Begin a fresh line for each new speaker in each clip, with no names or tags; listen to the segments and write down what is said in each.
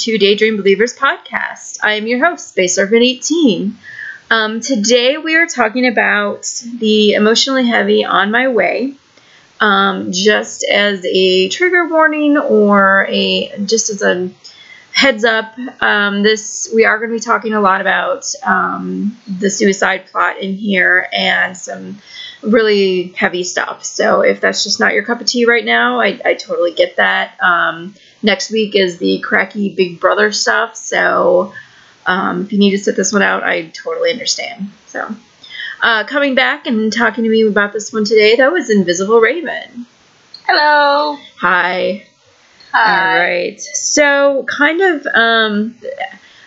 to
Daydream Believers podcast. I am your host, Space Serpent 18. Um, today we are talking about the emotionally heavy on my way. Um, just as a trigger warning or a just as a heads up, um, this we are going to be talking a lot about um, the suicide plot in here and some really heavy stuff. So if that's just not your cup of tea right now, I, I totally get that. Um, next week is the cracky Big Brother stuff, so um, if you need to sit this one out, I totally understand. So, uh, coming back and talking to me about this one today, that was Invisible Raven.
Hello.
Hi.
Hi.
All right. So, kind of, um,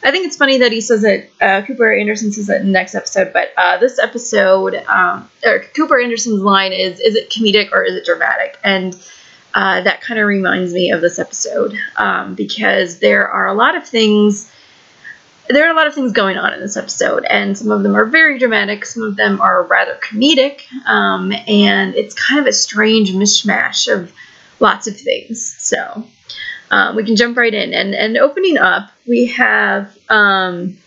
I think it's funny that he says it. Uh, Cooper Anderson says it in the next episode, but uh, this episode, um, or Cooper Anderson's line is, "Is it comedic or is it dramatic?" And uh, that kind of reminds me of this episode um, because there are a lot of things. There are a lot of things going on in this episode, and some of them are very dramatic. Some of them are rather comedic, um, and it's kind of a strange mishmash of lots of things. So um, we can jump right in. And and opening up, we have um,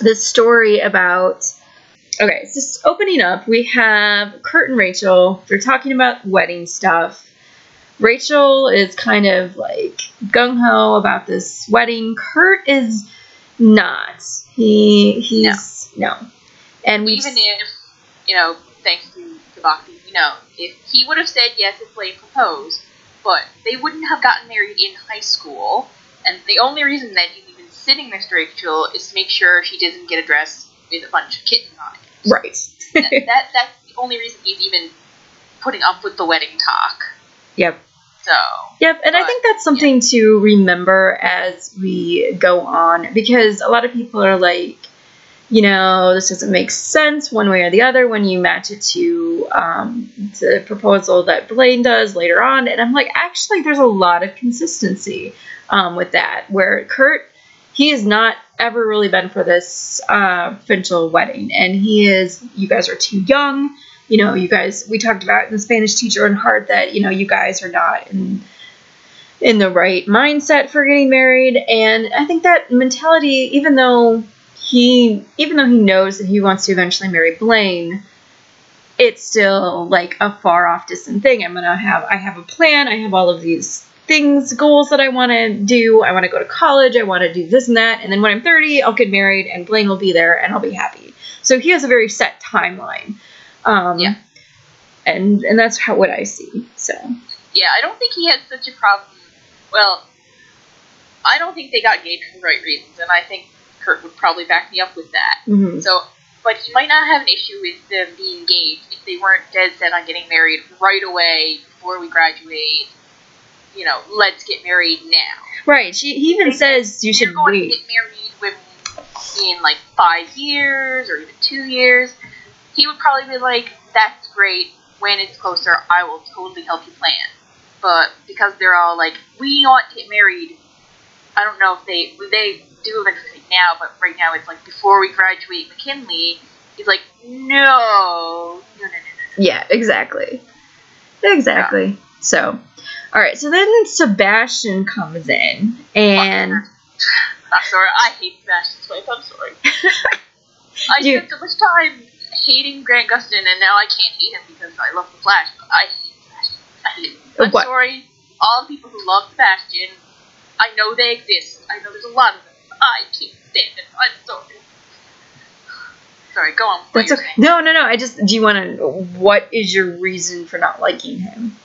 this story about. Okay, so opening up, we have Kurt and Rachel. They're talking about wedding stuff. Rachel is kind of like gung ho about this wedding. Kurt is not. He he's no. And we
Even if, you know, thanks to, to you know, if he would have said yes if Blaine proposed, but they wouldn't have gotten married in high school, and the only reason that he's even sitting next to Rachel is to make sure she doesn't get a dress with a bunch of kittens on it.
right.
that, that That's the only reason he's even putting up with the wedding talk.
yep.
So,
Yep, and I think that's something to remember as we go on because a lot of people are like, you know, this doesn't make sense one way or the other when you match it to um, the proposal that Blaine does later on. And I'm like, actually, there's a lot of consistency um, with that, where Kurt, he has not ever really been for this uh, Finchel wedding, and he is, you guys are too young you know, you guys, we talked about the Spanish teacher and heart that, you know, you guys are not in, in the right mindset for getting married. And I think that mentality, even though he, even though he knows that he wants to eventually marry Blaine, it's still like a far off distant thing. I'm going to have, I have a plan. I have all of these things, goals that I want to do. I want to go to college. I want to do this and that. And then when I'm 30, I'll get married and Blaine will be there and I'll be happy. So he has a very set timeline. Um,
Yeah.
And and that's how what I see. So
yeah, I don't think he had such a problem. Well, I don't think they got engaged for the right reasons, and I think Kurt would probably back me up with that.
mhm.
So, but he might not have an issue with them being engaged if they weren't dead set on getting married right away before we graduate. You know, let's get married now.
right. She, he even says you should
going
wait.
to get married in like five years or even two years. He would probably be like, "That's great. When it's closer, I will totally help you plan." But because they're all like, "We want to get married," I don't know if they they do eventually now, but right now it's like before we graduate McKinley. He's like, "No, no, no, no, no."
Yeah, exactly. Exactly. So, all right. So then Sebastian comes in, and
I'm sorry, I hate Sebastian Smythe. I'm sorry. I spent so much time hating Grant Gustin, and now I can't hate him because I love the Flash. But I hate Sebastian. I hate him. I'm
What?
sorry, all the people who love Sebastian. I know they exist. I know there's a lot of them. but I can't stand it. I'm sorry. Sorry, go on.
That's okay.
saying.
No, no, no. I just do you want to? What is your reason for not liking him?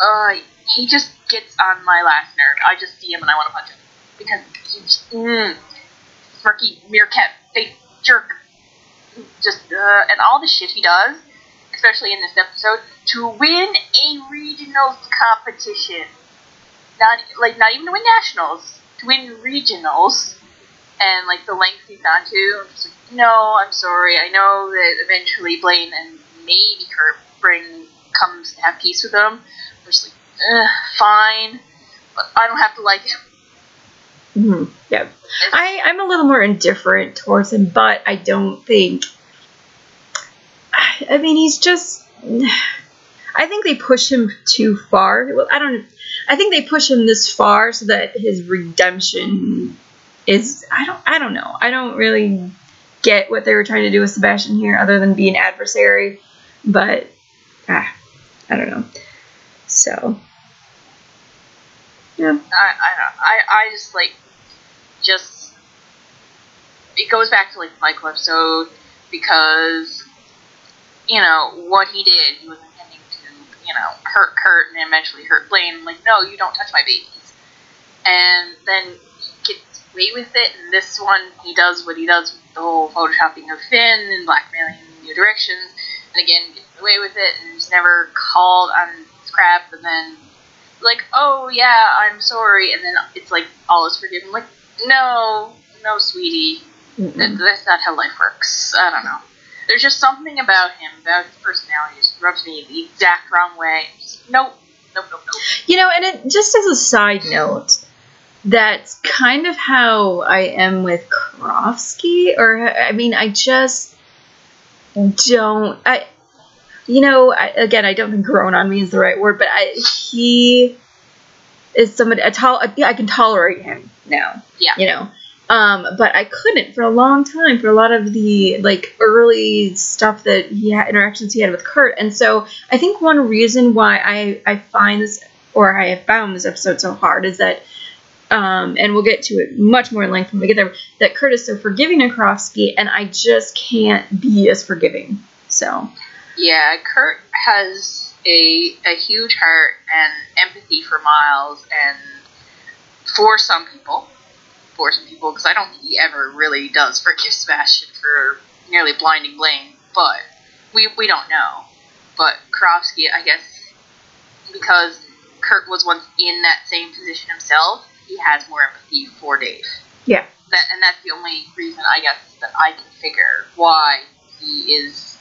Uh, he just gets on my last nerve. I just see him and I want to punch him because he's mm, murky meerkat fake jerk. Just uh, and all the shit he does, especially in this episode, to win a regionals competition. Not like not even to win nationals, to win regionals, and like the lengths he's gone to. I'm just like, no, I'm sorry. I know that eventually Blaine and maybe Kurt bring comes to have peace with him. I'm just like, fine, but I don't have to like him.
Mhm. Yeah, I I'm a little more indifferent towards him, but I don't think. I mean, he's just. I think they push him too far. Well, I don't. I think they push him this far so that his redemption is. I don't. I don't know. I don't really get what they were trying to do with Sebastian here, other than be an adversary. But ah, I don't know. So. Yeah.
I, I. I, I just like, just. It goes back to like the Michael episode because, you know, what he did, he was intending to, you know, hurt Kurt and eventually hurt Blaine. Like, no, you don't touch my babies. And then he gets away with it, and this one, he does what he does with the whole photoshopping of Finn and blackmailing in new directions, and again, gets away with it, and is never called on his crap, and then like, oh yeah, I'm sorry, and then it's like all is forgiven. Like, no, no, sweetie, that, that's not how life works. I don't know. There's just something about him, about his personality, just rubs me the exact wrong way. Just, nope, nope, nope, nope.
You know, and it just as a side note, that's kind of how I am with Karofsky. Or I mean, I just don't. I, you know, I, again, I don't think "grown on me" is the right word, but I he is somebody. I tol- I can tolerate him now.
Yeah.
You know. Um, but I couldn't for a long time for a lot of the like early stuff that he had interactions he had with Kurt, and so I think one reason why I I find this or I have found this episode so hard is that, um, and we'll get to it much more in length when we get there. That Kurt is so forgiving to Karofsky, and I just can't be as forgiving. So
Yeah, Kurt has a a huge heart and empathy for Miles, and for some people, for some people, because I don't think he ever really does forgive Sebastian for nearly blinding Blaine, but we we don't know. But Karofsky, I guess, because Kurt was once in that same position himself, he has more empathy for Dave.
Yeah.
That, and that's the only reason I guess that I can figure why he is,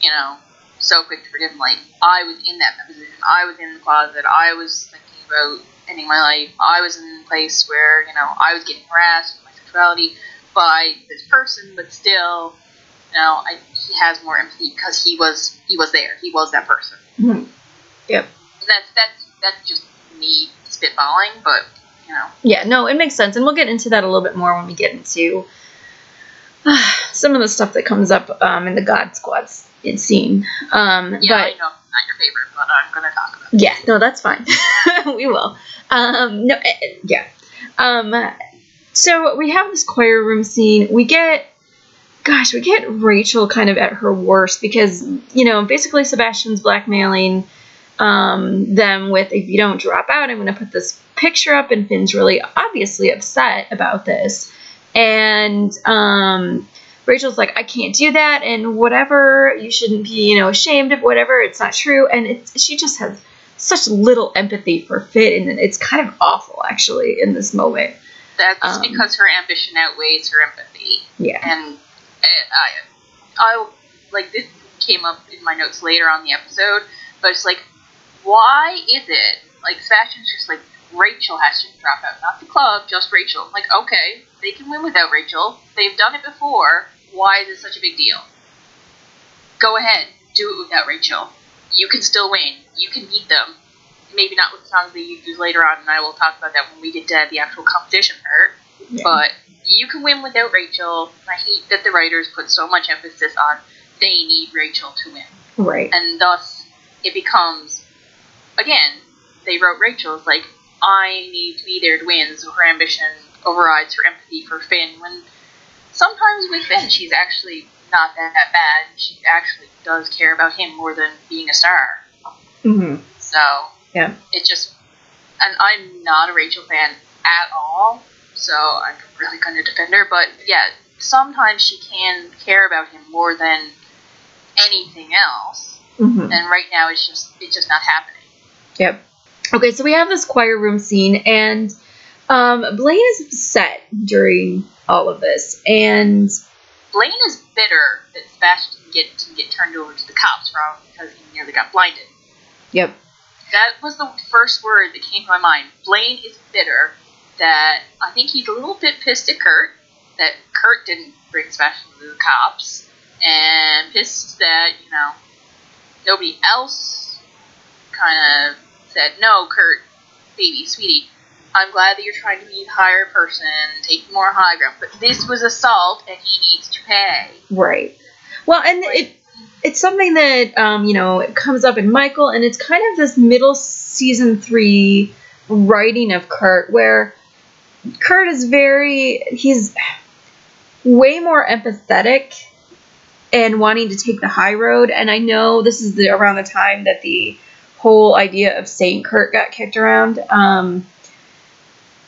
you know, so quick to forgive him. Like I was in that position. I was in the closet. I was thinking about ending my life. I was in a place where you know I was getting harassed with my sexuality by this person, but still, you know, I, he has more empathy because he was he was there. He was that person.
mhm. yep.
That's that's that's just me spitballing, but you know,
Yeah, no, it makes sense, and we'll get into that a little bit more when we get into some of the stuff that comes up um, in the God Squad scene. Um,
yeah,
but
I know it's not your favorite, but I'm gonna talk about. it.
Yeah, no, that's fine. we will. Um, no, eh, eh, yeah. Um, so we have this choir room scene. We get, gosh, we get Rachel kind of at her worst because you know basically Sebastian's blackmailing um, them with if you don't drop out, I'm going to put this picture up, and Finn's really obviously upset about this, and um, Rachel's like, I can't do that, and whatever, you shouldn't be, you know, ashamed of whatever, it's not true, and it's, she just has such little empathy for Finn, and it's kind of awful, actually, in this moment.
That's
Um,
because her ambition outweighs her empathy,
Yeah.
and uh, I, I like this came up in my notes later on the episode, but it's like, why is it like Sebastian's just like Rachel has to drop out, not the club, just Rachel. I'm like, okay, they can win without Rachel. They've done it before. Why is it such a big deal? Go ahead, do it without Rachel. You can still win. You can beat them. Maybe not with the songs that you use later on, and I will talk about that when we get to the actual competition part.
Yeah.
But you can win without Rachel. I hate that the writers put so much emphasis on they need Rachel to win.
Right.
And thus, it becomes, again, they wrote Rachel's like, I need to be there to win, so her ambition overrides her empathy for Finn. When sometimes with Finn, she's actually not that, that bad. She actually does care about him more than being a star.
hmm
So,
Yeah.
it just, and I'm not a Rachel fan at all, so I'm really going to defend her. But yeah, sometimes she can care about him more than anything else,
hmm
and right now it's just it's just not happening.
Yep. Okay, so we have this choir room scene, and um, Blaine is upset during all of this, and
Blaine is bitter that Sebastian didn't get to get turned over to the cops from because he nearly got blinded.
yep,
That was the first word that came to my mind. Blaine is bitter that I think he's a little bit pissed at Kurt that Kurt didn't bring Sebastian to the cops, and pissed that you know nobody else kind of said no, Kurt, baby, sweetie. I'm glad that you're trying to be the higher person, take more high ground, but this was assault, and he needs to pay.
right. Well, and it it's something that um, you know it comes up in Michael, and it's kind of this middle season three writing of Kurt, where Kurt is very he's way more empathetic and wanting to take the high road. And I know this is the around the time that the whole idea of Saint Kurt got kicked around. Um,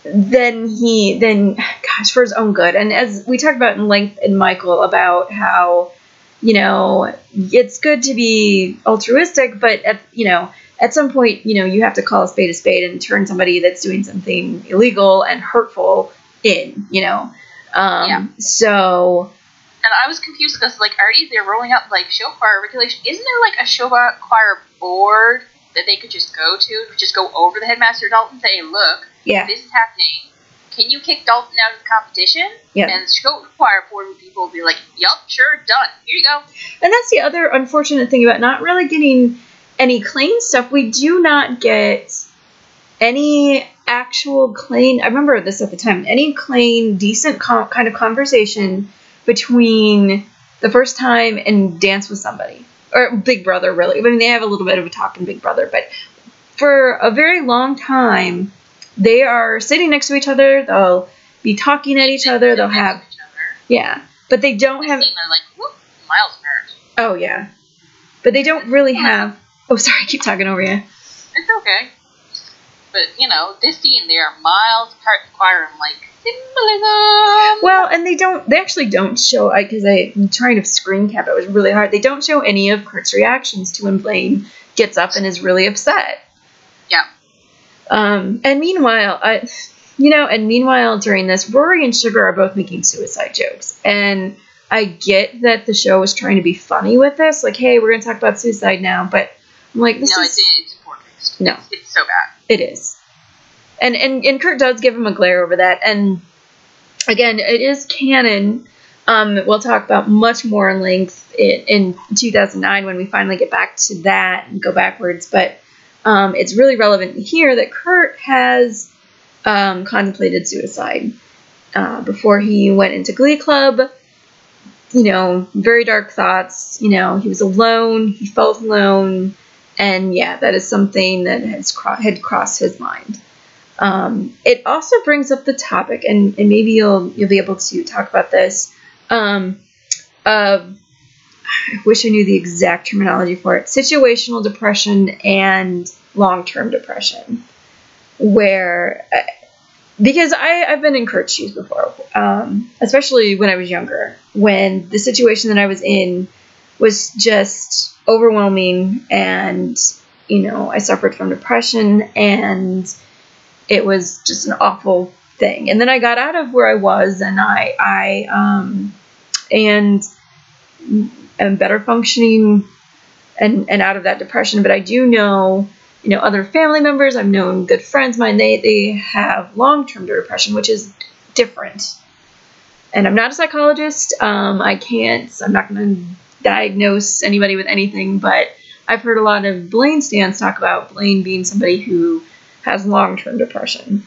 then he then gosh for his own good and as we talked about in length in michael about how you know it's good to be altruistic but at you know at some point you know you have to call a spade a spade and turn somebody that's doing something illegal and hurtful in you know um
Yeah.
so
And I was confused because, like, already they're rolling out, like, show choir regulation. Isn't there, like, a show choir board that they could just go to? Just go over the headmaster Dalton and say, look,
yeah
this is happening. Can you kick Dalton out of the competition?
Yeah.
And show choir board people will be like, yup, sure, done. Here you go.
And that's the other unfortunate thing about not really getting any Klaine stuff. We do not get any actual Klaine. I remember this at the time. Any Klaine decent com- kind of conversation between the first time and dance with somebody or Big Brother. Really, I mean they have a little bit of a talk in Big Brother, but for a very long time they are sitting next to each other. They'll be talking at each other. They'll have
each other.
yeah, but they don't have.
Like, miles apart.
Oh yeah, but they don't really have. Oh, sorry, I keep talking over you.
It's okay. But, you know, this scene, they are miles apart in the choir. I'm like, symbolism.
Well, and they don't. They actually don't show. I because I'm trying to screen cap. It was really hard. They don't show any of Kurt's reactions to when Blaine gets up and is really upset. Um, and meanwhile, I, you know, and meanwhile during this, Rory and Sugar are both making suicide jokes, and I get that the show was trying to be funny with this, like, hey, we're gonna talk about suicide now, but I'm like, this
no,
is
it's, it's poor taste.
No.
It's, it's so bad.
It is. And and and Kurt does give him a glare over that. And again, it is canon. Um, we'll talk about much more in length in, in 2009 when we finally get back to that and go backwards. But um, it's really relevant here that Kurt has um, contemplated suicide uh, before he went into Glee Club. You know, very dark thoughts. You know, he was alone. He felt alone and yeah, that is something that has cro- had crossed his mind. Um, it also brings up the topic, and, and maybe you'll you'll be able to talk about this. Um, of I wish I knew the exact terminology for it: situational depression and long-term depression, where uh, because I I've been in Kurt's shoes before, um, especially when I was younger, when the situation that I was in was just overwhelming and you know i suffered from depression and it was just an awful thing. And then i got out of where i was and i i um and am better functioning and and out of that depression. But i do know you know other family members. I've known good friends of mine. They they have long-term depression which is different. And i'm not a psychologist. Um, i can't i'm not going to diagnose anybody with anything, but I've heard a lot of Blaine stands talk about Blaine being somebody who has long term depression.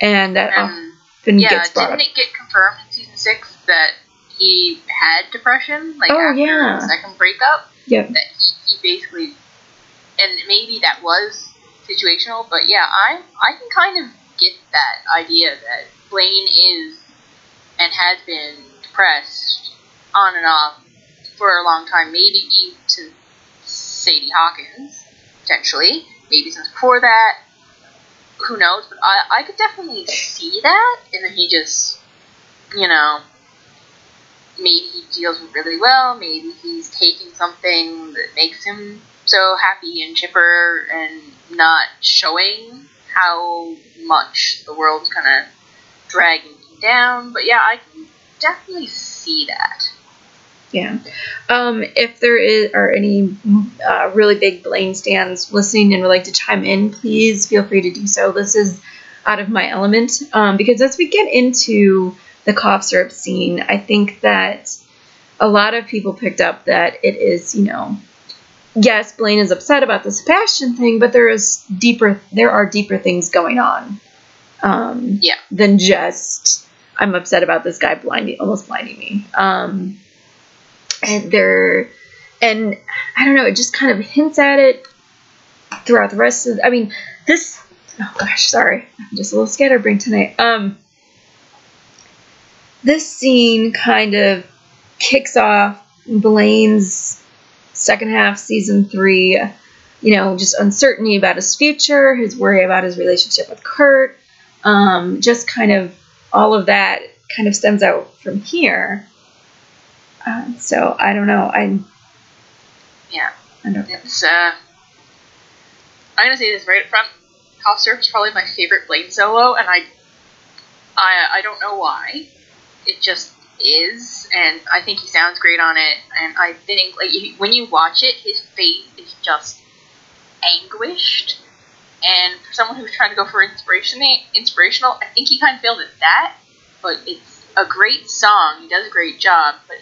And that
Um,
often
yeah,
gets brought
didn't
up.
it get confirmed in season six that he had depression, like
Oh,
after
yeah.
the second breakup.
Yep.
That he, he basically, and maybe that was situational, but yeah, I I can kind of get that idea that Blaine is and has been depressed on and off for a long time, maybe even to Sadie Hawkins, potentially, maybe since before that. Who knows? But I, I could definitely see that, and then he just, you know, maybe he deals with really well. Maybe he's taking something that makes him so happy and chipper, and not showing how much the world's kind of dragging him down. But yeah, I can definitely see that.
Yeah. Um, if there is are any uh, really big Blaine stands listening and would like to chime in, please feel free to do so. This is out of my element um, because as we get into the cough syrup scene, I think that a lot of people picked up that it is, you know, yes, Blaine is upset about the Sebastian thing, but there is deeper. There are deeper things going on. Um,
Yeah.
Than just I'm upset about this guy blinding, almost blinding me. Um, and there, and I don't know. It just kind of hints at it throughout the rest of. I mean, this. Oh gosh, sorry. I'm just a little scatterbrained tonight. Um, this scene kind of kicks off Blaine's second half, season three. You know, just uncertainty about his future, his worry about his relationship with Kurt, um, just kind of all of that kind of stems out from here. Uh, so I don't know. I
Yeah.
I don't.
It's uh I'm gonna say this right up front. Cough Syrup is probably my favorite Blaine solo and I I I don't know why. It just is and I think he sounds great on it and I think like when you watch it his face is just anguished and for someone who's trying to go for inspiration inspirational I think he kind of failed at that but it's a great song he does a great job but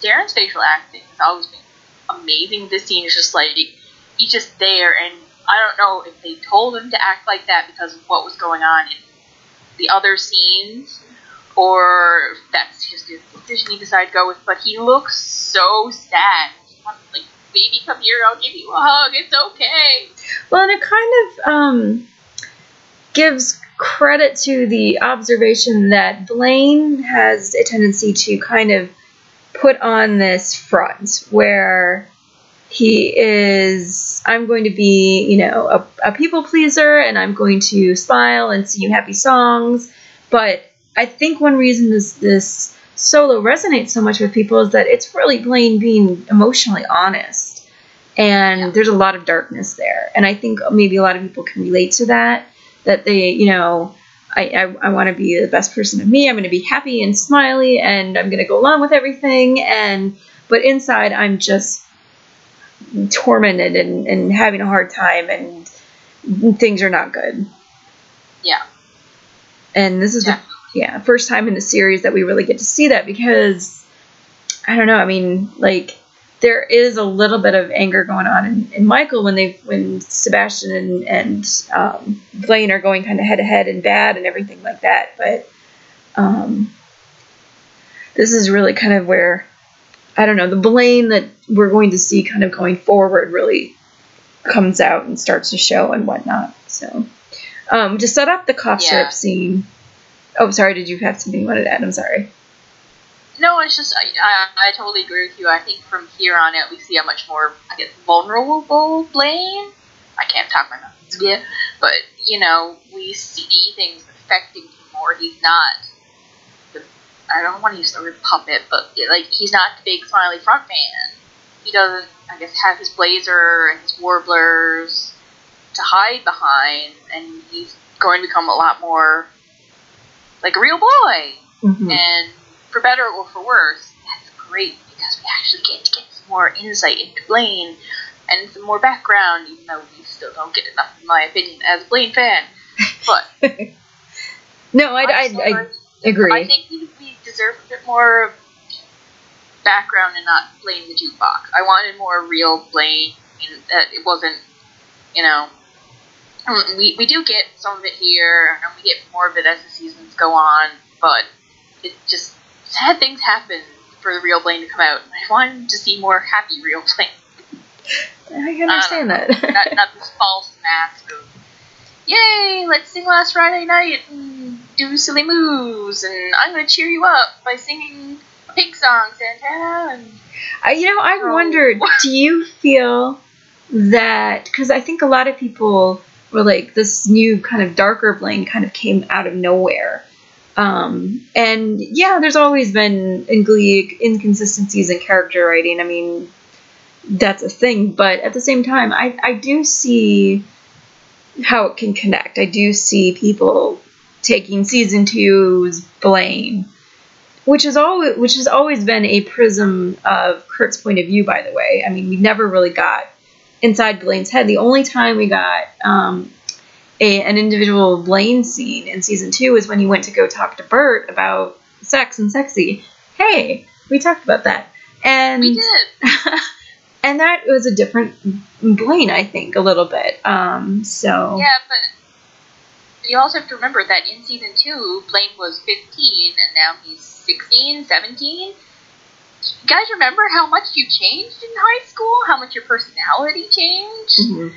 Darren's facial acting has always been amazing. This scene is just like he's just there, and I don't know if they told him to act like that because of what was going on in the other scenes, or that's just a decision he decided to go with. But he looks so sad. Like, baby, come here, I'll give you a hug. It's okay.
Well, and it kind of um, gives credit to the observation that Blaine has a tendency to kind of put on this front where he is i'm going to be you know a, a people pleaser and i'm going to smile and sing you happy songs but i think one reason this this solo resonates so much with people is that it's really blaine being emotionally honest and
Yeah.
there's a lot of darkness there and i think maybe a lot of people can relate to that that they you know I, I, I want to be the best person of me. I'm going to be happy and smiley, and I'm going to go along with everything. And but inside, I'm just tormented and, and having a hard time, and things are not good.
Yeah.
And this is
Yeah.
the yeah first time in the series that we really get to see that because I don't know. I mean, like there is a little bit of anger going on in, in Michael when they when Sebastian and and um, Blaine are going kind of head to head and bad and everything like that. But um, this is really kind of where I don't know the Blaine that we're going to see kind of going forward really comes out and starts to show and whatnot. So um, to set up the cough
Yeah.
scene. Oh, sorry. Did you have something you wanted to add? I'm sorry.
No, it's just I, I, I totally agree with you. I think from here on out we see a much more I guess vulnerable Blaine. I can't talk my mouth yeah, but you know we see things affecting him more. He's not the I don't want to use the word puppet, but like he's not the big smiley front man. He doesn't I guess have his blazer and his warblers to hide behind, and he's going to become a lot more like a real boy.
Mhm.
And for better or for worse, that's great because we actually get to get some more insight into Blaine and some more background, even though we still don't get enough, in my opinion, as a Blaine fan. But
No, I, I. I agree.
I think we, we deserve a bit more background and not Blaine the jukebox. I wanted more real Blaine, and that it wasn't, you know. Um, We, we do get some of it here, and we get more of it as the seasons go on, but it just sad things happen for the real Blaine to come out. I wanted to see more happy real Blaine.
I can understand that.
not, not this false mask of, yay, let's sing last Friday night and do silly moves, and I'm going to cheer you up by singing a pig song, Santana. And
I, you know, I
Oh.
wondered, do you feel that because I think a lot of people were like this new kind of darker Blaine kind of came out of nowhere. Um, and yeah, there's always been in Glee inconsistencies in character writing. I mean, that's a thing, but at the same time, I, I do see how it can connect. I do see people taking season two's Blaine which is always which has always been a prism of Kurt's point of view. By the way, I mean we never really got inside Blaine's head. The only time we got um, a, an individual Blaine scene in season two is when he went to go talk to Burt about sex and sexy. Hey, we talked about that, and
we did.
and that was a different Blaine, I think, a little bit. Um, so
Yeah, but you also have to remember that in season two, Blaine was 15 and now he's 16, 17. You guys remember how much you changed in high school? How much your personality changed?
Mhm.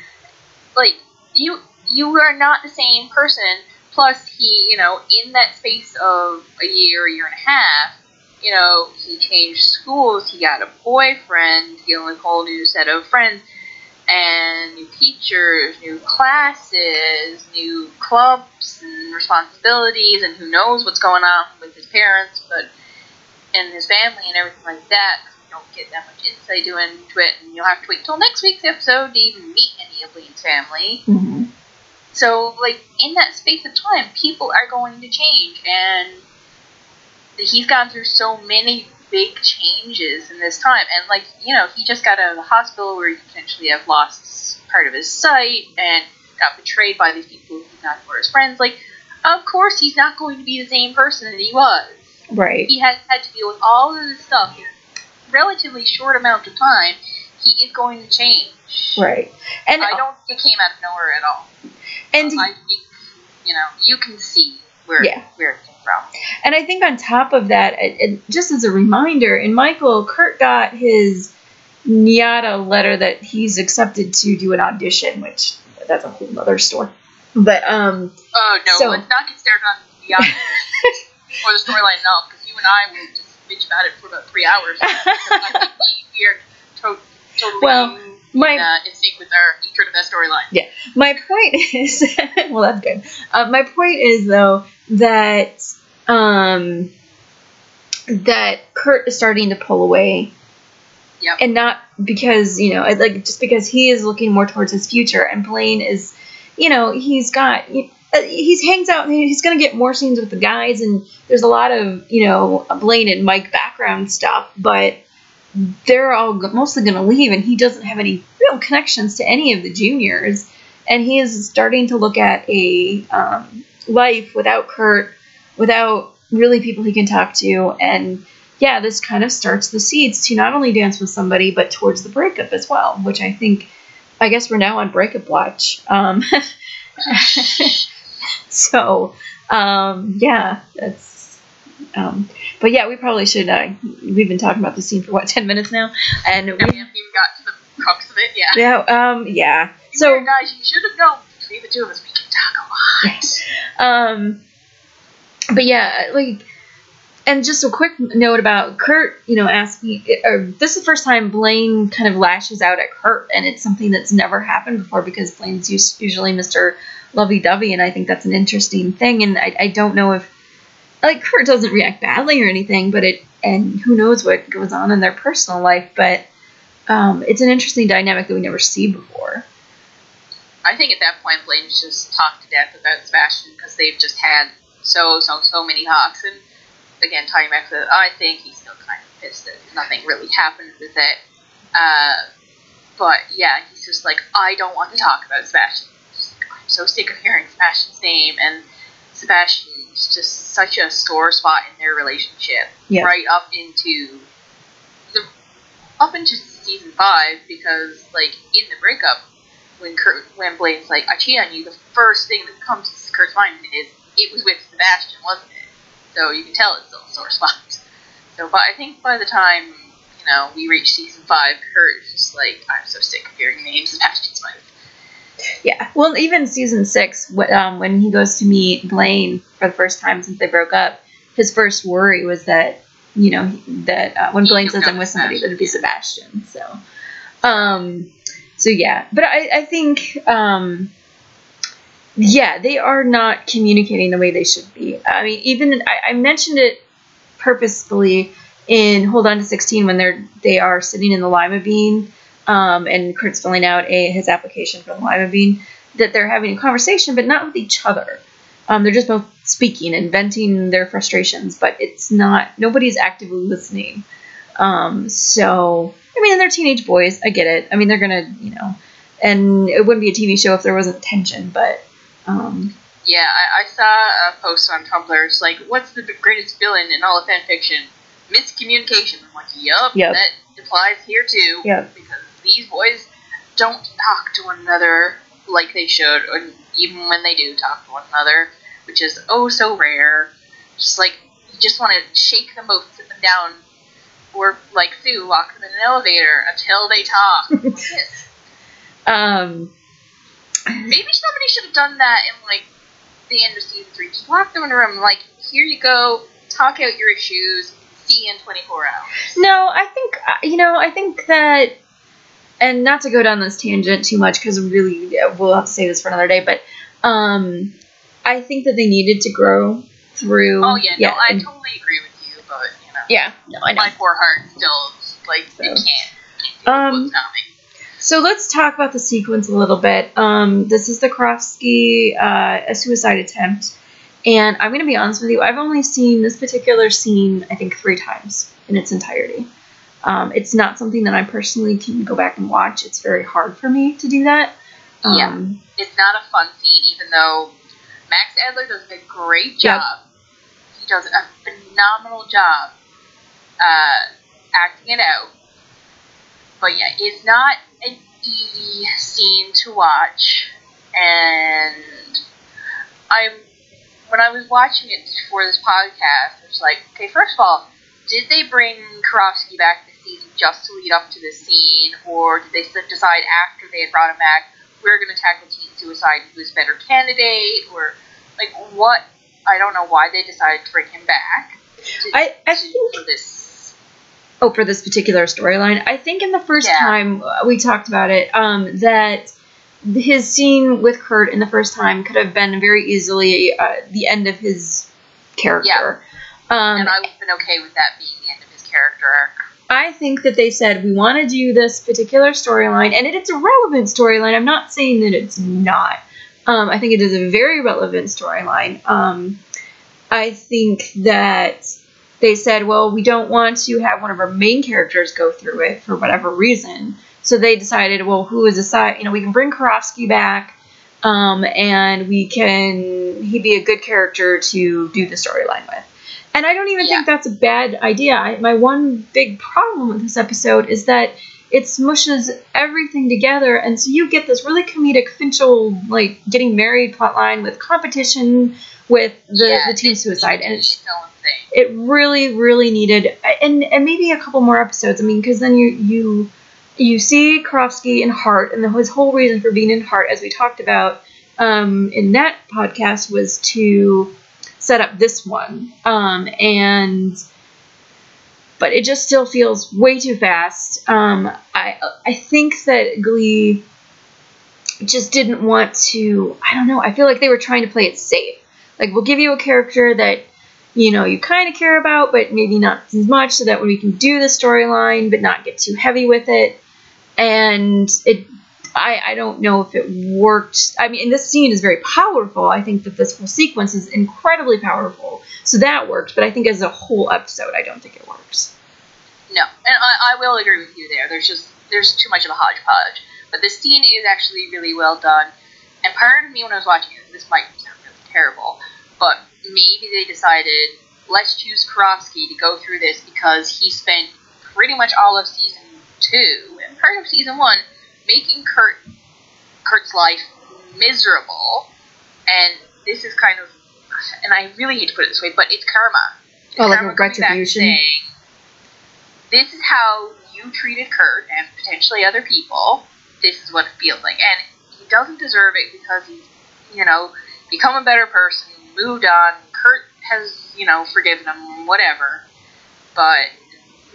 Like you, you are not the same person. Plus, he, you know, in that space of a year, year and a half, you know, he changed schools. He got a boyfriend, dealing with a whole new set of friends and new teachers, new classes, new clubs and responsibilities, and who knows what's going on with his parents, but and his family and everything like that. we don't get that much insight into it, and you'll have to wait till next week's episode to even meet any of Blaine's family.
Mhm.
So, like in that space of time, people are going to change, and he's gone through so many big changes in this time. And like you know, he just got out of the hospital where he potentially have lost part of his sight and got betrayed by these people who he thought were his friends. Like, of course, he's not going to be the same person that he was.
Right.
He has had to deal with all of this stuff in a relatively short amount of time. He is going to change.
Right. And
I don't think it came out of nowhere at all.
and
I think you know you can see where
Yeah.
where it came from.
And I think on top of that, it, it- just as a reminder, in Michael, Kurt got his NYADA letter that he's accepted to do an audition, which that's a whole other story. But um,
Oh no,
So-
let's not get started on the audition or the storyline all, because you and I will just bitch about it for about three hours. Because I think we, are to- totally
Well, my-
in, uh, in sync with our hatred of that storyline.
Yeah, my point is, well, that's good. Uh, my point is though that um, that Kurt is starting to pull away
Yep.
and not because you know like just because he is looking more towards his future and blaine is you know he's got uh, he's hangs out and he's going to get more scenes with the guys and there's a lot of you know blaine and mike background stuff but they're all mostly going to leave and he doesn't have any real connections to any of the juniors and he is starting to look at a um, life without kurt without really people he can talk to and yeah, this kind of starts the seeds to not only dance with somebody, but towards the breakup as well, which I think, I guess we're now on breakup watch. Um, so, um, yeah, that's, um, but yeah, we probably should, uh, we've been talking about the scene for what, 10 minutes now? And
we
we,
haven't even got to the crux of it. Yeah.
yeah, um, yeah.
So,
So,
guys, you should have known between the two of us, we can talk a lot.
um, but yeah, like, and just a quick note about Kurt, you know, asking, or this is the first time Blaine kind of lashes out at Kurt, and it's something that's never happened before because Blaine's usually Mr. Lovey Dovey, and I think that's an interesting thing. And I, I don't know if, like, Kurt doesn't react badly or anything, but it, and who knows what goes on in their personal life, but um, it's an interesting dynamic that we never see before.
I think at that point, Blaine's just talked to death about Sebastian because they've just had so, so, so many talks. And again, talking back to I think he's still kind of pissed that nothing really happened with it. Uh, but yeah, he's just like, I don't want to talk about Sebastian. So sick of hearing Sebastian's name. And Sebastian's just such a sore spot in their relationship.
Yeah.
Right up into the up into season five because like in the breakup when Kurt when Blaine's like I cheat on you, the first thing that comes to Kurt's mind is it was with Sebastian, wasn't it? So you can tell it's still a sore spot. So, but I think by the time you know we reach season five, Kurt is just like I'm so sick of hearing names his wife.
Yeah. Well, even season six, um, when he goes to meet Blaine for the first time since they broke up, his first worry was that you know that uh, when
He
Blaine says I'm with somebody, that it'd be
Sebastian.
Sebastian. So, um, so yeah. But I, I think, um, yeah, they are not communicating the way they should be. I mean, even I, I mentioned it purposefully in Hold On to 16 when they're they are sitting in the lima bean um, and Kurt's filling out a his application for the lima bean that they're having a conversation but not with each other. Um, they're just both speaking and venting their frustrations, but it's not nobody's actively listening. Um, so I mean, and they're teenage boys. I get it. I mean, they're gonna you know, and it wouldn't be a TV show if there wasn't tension, but um,
Yeah, I, I saw a post on Tumblr. It's like, what's the greatest villain in all of fan fiction? Miscommunication. I'm like, yup,
Yep.
that applies here too.
Yep.
Because these boys don't talk to one another like they should, or even when they do talk to one another, which is oh so rare. Just like, you just want to shake them both, sit them down, or like Sue, lock them in an elevator until they talk. yes.
um,
Maybe somebody should have done that in like the end of season three. Just lock them in a room, like, here you go, talk out your issues, see you in 24 hours.
No, I think uh, you know. I think that, and not to go down this tangent too much because really we'll have to say this for another day. But um, I think that they needed to grow through.
Oh, yeah, no, I totally agree with you, but, you know,
yeah. No, I know.
my poor heart still, like, it can't.
So.
can't
Um. So let's talk about the sequence a little bit. Um, this is the Karofsky uh, a suicide attempt, and I'm going to be honest with you. I've only seen this particular scene, I think, three times in its entirety. Um, it's not something that I personally can go back and watch. It's very hard for me to do that.
Yeah.
Um,
It's not a fun scene, even though Max Adler does a great
Yep.
job. He does a phenomenal job uh, acting it out. But yeah, it's not an easy scene to watch, and I'm when I was watching it for this podcast, I was like, okay, first of all, did they bring Karofsky back just to lead up to this scene, or did they decide after they had brought him back, we're going to tackle teen suicide, who's a better candidate, or like what? I don't know why they decided to bring him back. To,
I, I think
for this.
oh for this particular storyline i think in the first
Yeah.
time uh, we talked about it um, that his scene with kurt in the first time could have been very easily uh, the end of his character um,
and I would have been okay with that being the end of his character.
I think that they said we want to do this particular storyline, and it, it's a relevant storyline. I'm not saying that it's not. Um, I think it is a very relevant storyline. Um, I think that they said, well, we don't want to have one of our main characters go through it for whatever reason. So they decided, well, who is aside? You know, we can bring Karofsky back, um, and we can he'd be a good character to do the storyline with. And I don't even think that's a bad idea. I, my one big problem with this episode is that it smushes everything together, and so you get this really comedic Finchel like getting married plotline with competition with the,
yeah,
the teen suicide, and it's
its own thing.
it really really needed and and maybe a couple more episodes i mean because then you you you see Karofsky in heart and the, his whole reason for being in heart as we talked about um, in that podcast was to set up this one. Um, and but it just still feels way too fast. Um, i i think that glee just didn't want to i don't know i feel like they were trying to play it safe. Like we'll give you a character that you know you kind of care about but maybe not as much so that we can do the storyline but not get too heavy with it. And it I, I don't know if it worked i mean and this scene is very powerful i think that this whole sequence is incredibly powerful so that worked but i think as a whole episode i don't think it works
No, and I, I will agree with you there. There's just there's too much of a hodgepodge. But this scene is actually really well done. And part of me when I was watching it, this might sound really terrible, but maybe they decided let's choose Karofsky to go through this because he spent pretty much all of season two and part of season one making Kurt Kurt's life miserable. And this is kind of and I really hate to put it this way, but it's karma. Is
Oh, like
karma back
retribution?
saying, this is how you treated Kurt and potentially other people. This is what it feels like. And he doesn't deserve it because he's, you know, become a better person, moved on. Kurt has, you know, forgiven him, whatever. But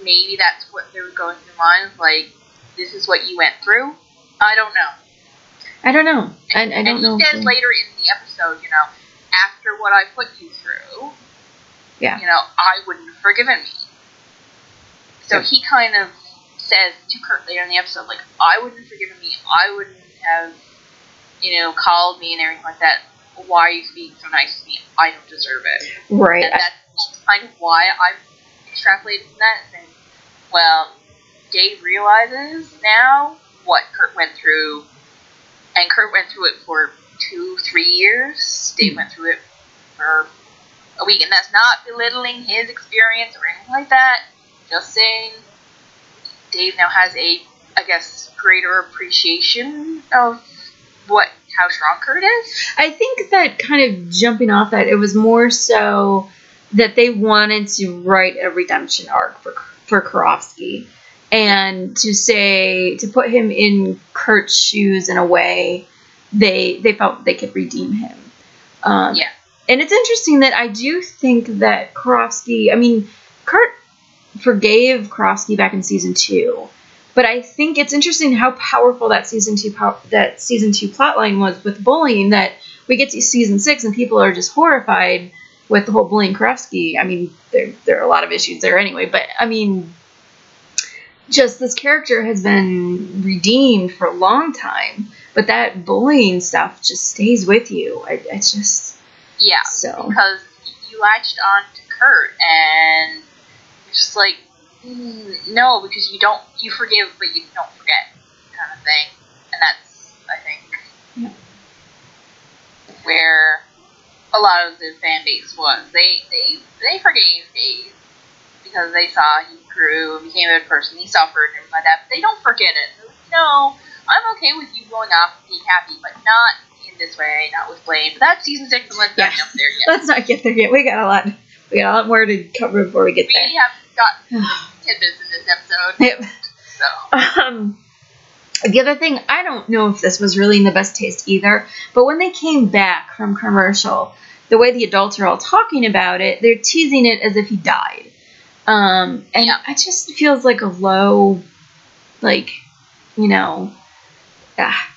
maybe that's what they were going through minds, like, this is what you went through. I don't know.
I don't know. I, I don't
and
know.
he
if
says later in the episode, you know, after what I put you through,
Yeah.
you know, I wouldn't have forgiven me. So
Yeah.
he kind of says to Kurt later in the episode, like, I wouldn't have forgiven me. I wouldn't have, you know, called me and everything like that. Why are you being so nice to me? I don't deserve it.
Right.
And that's, that's kind of why I've extrapolated from that. And well, Dave realizes now what Kurt went through, and Kurt went through it for two, three years. Dave went through it for a week, and that's not belittling his experience or anything like that. Just saying, Dave now has a, I guess, greater appreciation of what how strong Kurt is.
I think that kind of jumping off that, it was more so that they wanted to write a redemption arc for for Karofsky, and to say to put him in Kurt's shoes in a way they they felt they could redeem him. Um,
Yeah.
and it's interesting that I do think that Karofsky. I mean, Kurt forgave Karofsky back in season two. But I think it's interesting how powerful that season two pow- that season two plotline was with bullying. That we get to season six and people are just horrified with the whole bullying Karofsky. I mean, there there are a lot of issues there anyway. But I mean, just this character has been redeemed for a long time. But that bullying stuff just stays with you. I, it's just
Yeah.
so
because you latched on to Kurt and you're just like, mm, no, because you don't, you forgive, but you don't forget, kind of thing. And that's, I think,
Yeah.
where a lot of the fan base was. They they they forgave Dave because they saw he grew, became a good person, he suffered, and everything like that. But they don't forget it. Like, no, I'm okay with you going off and being happy, but not in this way, not with blame. But that's season six, and let's not
Yeah.
jump there yet.
let's not get there yet. We got a lot. We got a lot more to cover before we get
We
there.
We have got tidbits in this episode,
Yep.
so
Um, the other thing, I don't know if this was really in the best taste either, but when they came back from commercial, the way the adults are all talking about it, they're teasing it as if he died. Um, and it just feels like a low, like, you know, ah,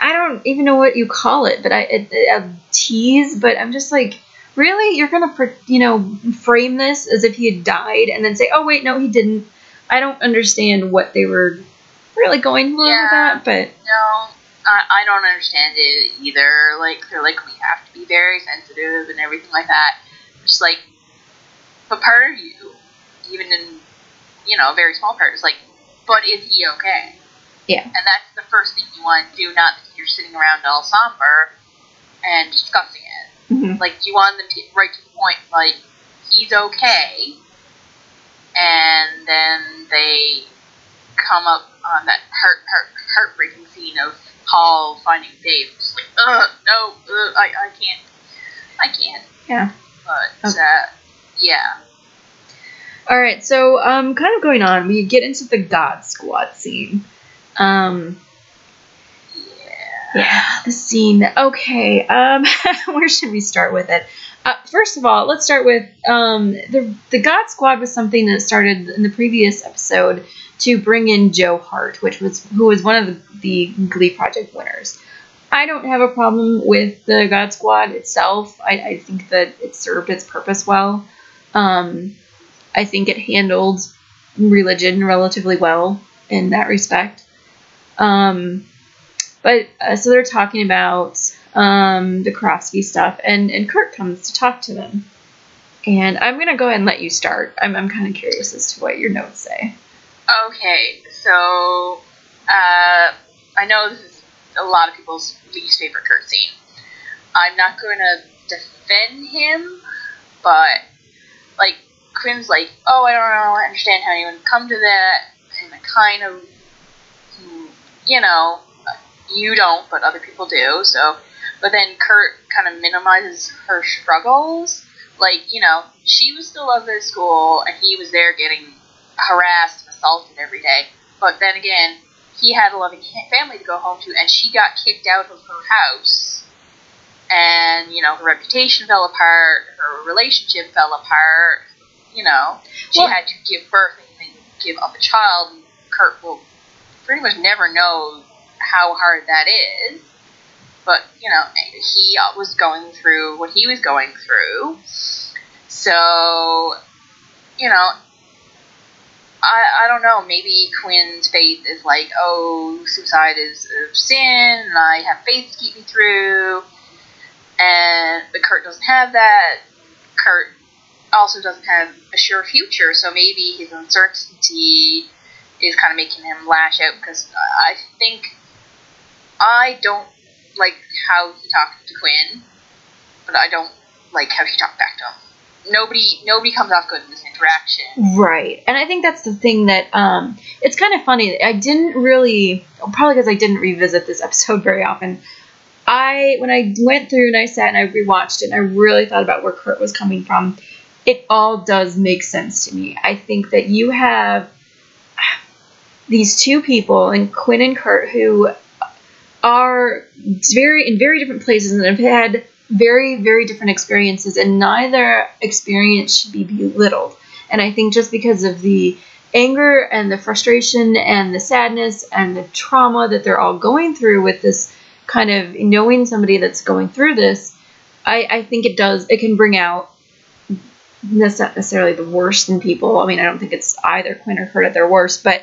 I don't even know what you call it, but I a, a tease. But I'm just like, really, you're gonna, you know, frame this as if he had died, and then say, oh wait, no, he didn't. I don't understand what they were really going for with
Yeah.
that, but
no, I, I don't understand it either. Like they're like we have to be very sensitive and everything like that. Just like, but part of you, even in you know a very small part, is like, but is he okay?
Yeah.
And that's the first thing you want to do, not that you're sitting around all somber and discussing it.
mhm.
Like you want them to get right to the point, like he's okay, and then they come up on that heart, heart heartbreaking scene of Paul finding Dave. Just like, ugh, no, ugh, I, I can't, I can't.
Yeah.
But
Okay.
uh, yeah,
All right, so um, kind of going on, we get into the God Squad scene. Um,
yeah.
the scene. Okay, um, where should we start with it? Uh, first of all, let's start with um, the the God Squad was something that started in the previous episode to bring in Joe Hart, which was who was one of the, the Glee Project winners. I don't have a problem with the God Squad itself. I, I think that it served its purpose well. Um, I think it handled religion relatively well in that respect. Um, but uh, so they're talking about um, the Karofsky stuff, and, and Kurt comes to talk to them. And I'm going to go ahead and let you start. I'm, I'm kind of curious as to what your notes say.
Okay, so uh, I know this is a lot of people's least favorite Kurt scene. I'm not going to defend him, but like Quinn's like, oh, I don't know, I understand how would come to that, and I kind of, you know, you don't, but other people do. So, but then Kurt kind of minimizes her struggles. Like, you know, she was still up at school, and he was there getting harassed and assaulted every day. But then again, he had a loving family to go home to, and she got kicked out of her house. And, you know, her reputation fell apart, her relationship fell apart, you know. She
Well-
had to give birth and then give up a child. And Kurt will pretty much never know how hard that is. But, you know, he was going through what he was going through. So, you know, I, I don't know. Maybe Quinn's faith is like, oh, suicide is a sin, and I have faith to keep me through. And but Kurt doesn't have that. Kurt also doesn't have a sure future, so maybe his uncertainty is kind of making him lash out. Because I think I don't like how he talked to Quinn, but I don't like how she talked back to him. Nobody, nobody comes off good in this interaction.
Right. And I think that's the thing that um it's kind of funny. I didn't really probably because I didn't revisit this episode very often. I when I went through and I sat and I rewatched it and I really thought about where Kurt was coming from, it all does make sense to me. I think that you have these two people and Quinn and Kurt who are very in very different places and have had very very different experiences and neither experience should be belittled and i think just because of the anger and the frustration and the sadness and the trauma that they're all going through with this kind of knowing somebody that's going through this i, I think it does it can bring out that's not necessarily the worst in people i mean i don't think it's either quinn or kurt at their worst but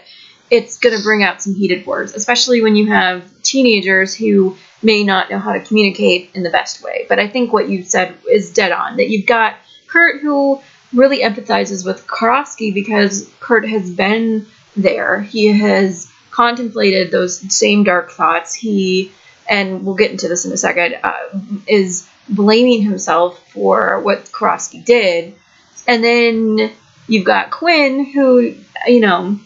it's going to bring out some heated words, especially when you have teenagers who may not know how to communicate in the best way. But I think what you said is dead on. That you've got Kurt who really empathizes with Karofsky because Kurt has been there. He has contemplated those same dark thoughts. He, and we'll get into this in a second, uh, is blaming himself for what Karofsky did. And then you've got Quinn who, you know,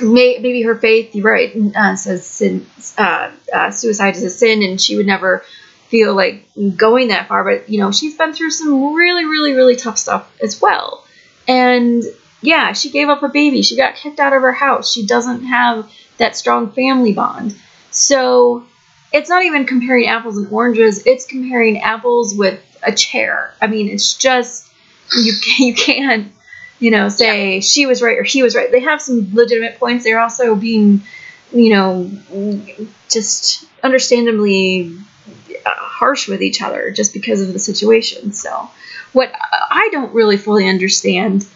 may, maybe her faith, you're right, uh, says sin, uh, uh, suicide is a sin, and she would never feel like going that far. But you know, she's been through some really, really, really tough stuff as well. And yeah, she gave up a baby. She got kicked out of her house. She doesn't have that strong family bond. So it's not even comparing apples and oranges. It's comparing apples with a chair. I mean, it's just you you can't you know, say she was right or he was right. They have some legitimate points. They're also being, you know, just understandably uh, harsh with each other just because of the situation. So, what I don't really fully understand,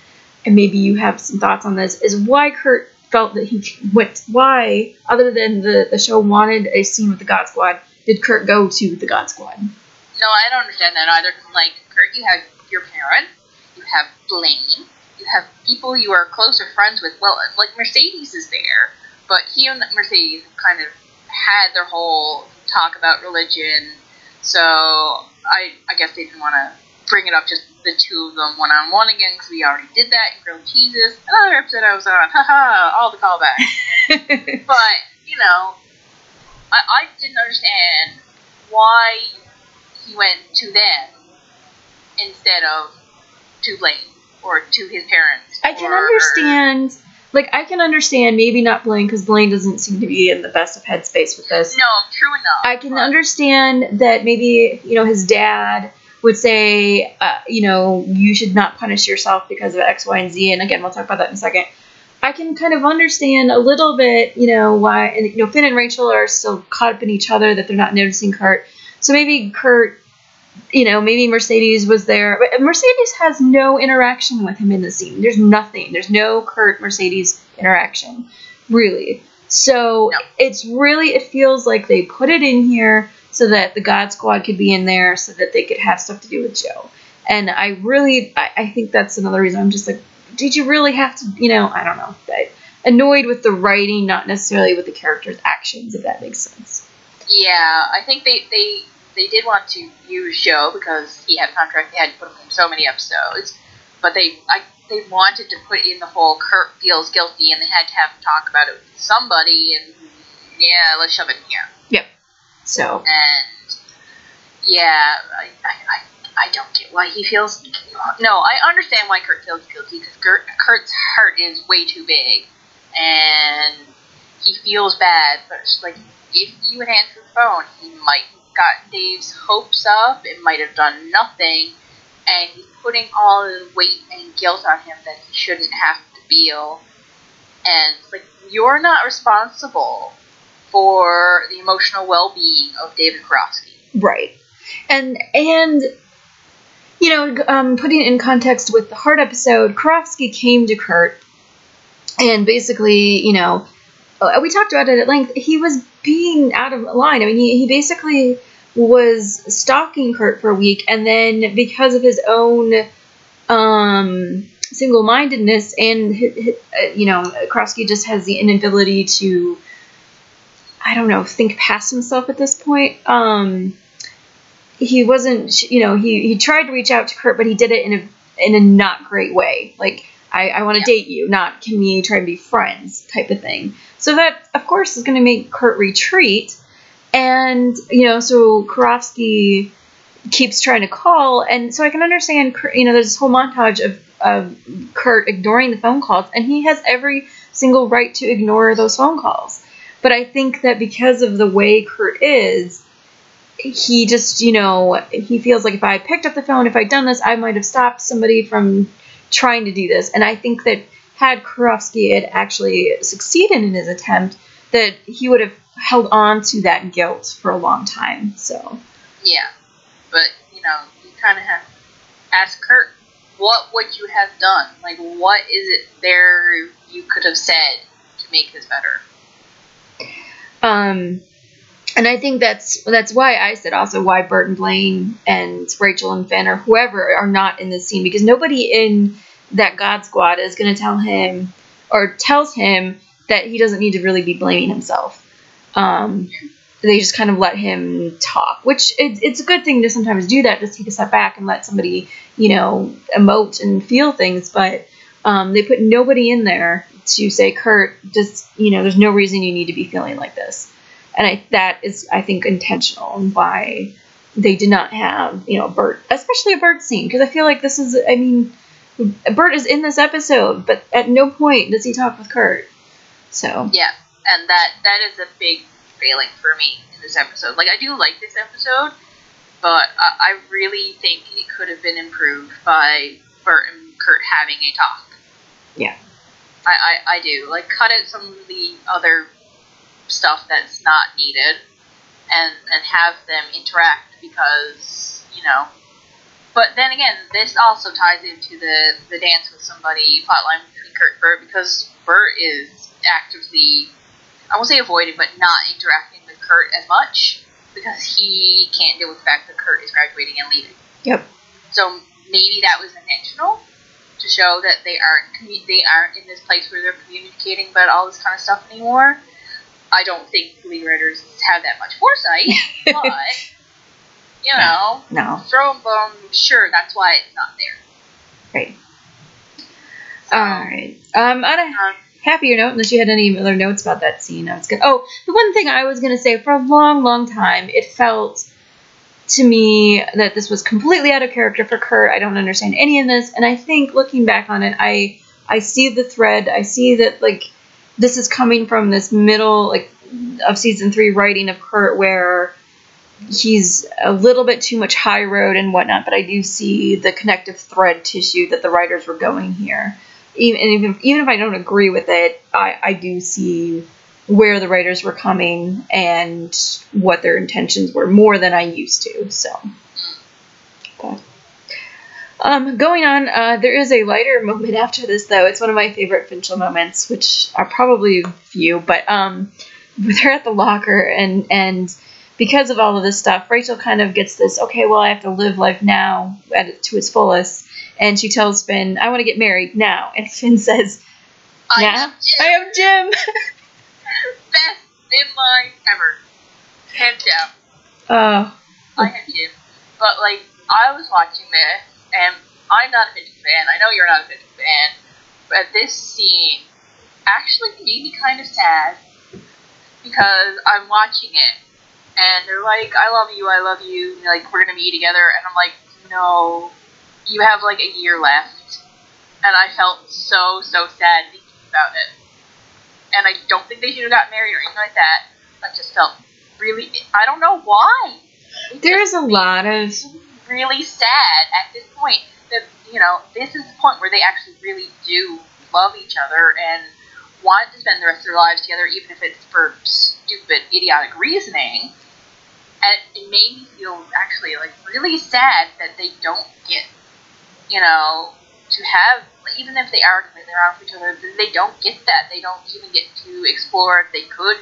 and maybe you have some thoughts on this, is why Kurt felt that he went. Why, other than the the show wanted a scene with the God Squad, did Kurt go to the God Squad?
No, I don't understand that either. Like Kurt, you have your parent, you have Blaine, you have people you are closer friends with. Well, like Mercedes is there, but he and Mercedes kind of had their whole talk about religion. So I, I guess they didn't want to bring it up just the two of them one on one again because we already did that in Grilled Cheesus. Another episode I was on, haha, all the callbacks. but you know, I, I didn't understand why he went to them instead of to Blaine or to his parents.
I can
or-
understand. Like I can understand maybe not Blaine because Blaine doesn't seem to be in the best of headspace with this.
No, true enough.
I can
but-
understand that maybe you know his dad would say, uh, you know, you should not punish yourself because of X, Y, and Z. And again, we'll talk about that in a second. I can kind of understand a little bit, you know, why and you know Finn and Rachel are still caught up in each other that they're not noticing Kurt. So maybe Kurt, you know, maybe Mercedes was there, but Mercedes has no interaction with him in the scene. There's nothing. There's no Kurt Mercedes interaction, really. So
No.
it's really it feels like they put it in here so that the God Squad could be in there, so that they could have stuff to do with Joe. And I really, I, I think that's another reason I'm just like, did you really have to, you know, I don't know, but annoyed with the writing, not necessarily with the characters' actions, if that makes sense.
Yeah, I think they, they they did want to use Joe because he had a contract. They had to put him in so many episodes, but they I, they wanted to put in the whole Kurt feels guilty, and they had to have him talk about it with somebody. And yeah, let's shove it in here. Yep.
So
And yeah, I, I, I, I don't get why he feels. No, I understand why Kurt feels guilty because Kurt, Kurt's heart is way too big, and he feels bad. But it's like, if you had answered the phone, he might have got Dave's hopes up. It might have done nothing, and he's putting all the weight and guilt on him that he shouldn't have to feel. And it's like, you're not responsible for the emotional well-being of David Karofsky.
Right. And and you know, um, putting it in context with the heart episode, Karofsky came to Kurt and basically, you know, uh, we talked about it at length. He was being out of line. I mean, he, he basically was stalking Kurt for a week, and then because of his own um, single-mindedness and hi- hi- uh, you know, Karofsky just has the inability to, I don't know, think past himself at this point. Um, he wasn't, you know, he he tried to reach out to Kurt, but he did it in a in a not great way. Like, I, I want to
Yeah.
date you, not can we try and be friends type of thing. So that, of course, is going to make Kurt retreat. And, you know, so Karofsky keeps trying to call. And so I can understand, you know, there's this whole montage of, of Kurt ignoring the phone calls. And he has every single right to ignore those phone calls. But I think that because of the way Kurt is, he just, you know, he feels like if I picked up the phone, if I'd done this, I might have stopped somebody from trying to do this. And I think that had Karofsky had actually succeeded in his attempt, that he would have held on to that guilt for a long time. So,
Yeah, but you know, you kind of have to ask Kurt, what would you have done? Like, what is it there you could have said to make this better?
um, and I think that's that's why I said also why Burt and Blaine and Rachel and Finn or whoever are not in this scene because nobody in that God Squad is going to tell him or tells him that he doesn't need to really be blaming himself. Um, they just kind of let him talk, which it, it's a good thing to sometimes do that, just take a step back and let somebody, you know, emote and feel things. But um, they put nobody in there to say, Kurt, just, you know, there's no reason you need to be feeling like this. And I, that is, I think, intentional why they did not have, you know, Burt, especially a Burt scene, because I feel like this is, I mean, Burt is in this episode, but at no point does he talk with Kurt. So,
Yeah, and that that is a big failing for me in this episode. Like, I do like this episode, but I, I really think it could have been improved by Burt and Kurt having a talk.
Yeah.
I, I, I do. Like, cut out some of the other stuff that's not needed and, and have them interact because, you know. But then again, this also ties into the, the dance with somebody plotline between Kurt and Burt because Burt is actively, I won't say avoiding, but not interacting with Kurt as much because he can't deal with the fact that Kurt is graduating and leaving.
Yep.
So maybe that was intentional to show that they aren't commu- they aren't in this place where they're communicating about all this kind of stuff anymore. I don't think lead writers have that much foresight, but you know,
no.
throw them bone. Sure, that's why it's not there.
Great. All right. Um, on a
Um,
happier note, unless you had any other notes about that scene, I was good. Oh, the one thing I was gonna say for a long, long time, it felt to me that this was completely out of character for Kurt. I don't understand any of this, and I think looking back on it, I I see the thread. I see that like this is coming from this middle like of season three writing of Kurt where he's a little bit too much high road and whatnot, but I do see the connective thread tissue that the writers were going here. Even even, even if I don't agree with it, I, I do see where the writers were coming and what their intentions were more than I used to. So, okay. Um, going on, uh, there is a lighter moment after this, though. It's one of my favorite Finchel moments, which are probably few, but um, they're at the locker, and and because of all of this stuff, Rachel kind of gets this. Okay, well, I have to live life now at to its fullest, and she tells Finn, "I want to get married now," and Finn says,
I
"Yeah,
am Jim.
I am Jim."
best midline ever. Hands down.
uh,
I have Jim. But like I was watching this and I'm not a Finch fan. I know you're not a Finch fan. But this scene actually made me kind of sad because I'm watching it and they're like, I love you, I love you, and like we're gonna be together and I'm like, no, you have like a year left, and I felt so so sad thinking about it. And I don't think they should have gotten married or anything like that. I just felt really. I don't know why. It
There's a lot of
really sad at this point that you know this is the point where they actually really do love each other and want to spend the rest of their lives together, even if it's for stupid, idiotic reasoning. And it made me feel actually like really sad that they don't get, you know, to have even if they are completely wrong for each other, they don't get that. They don't even get to explore if they could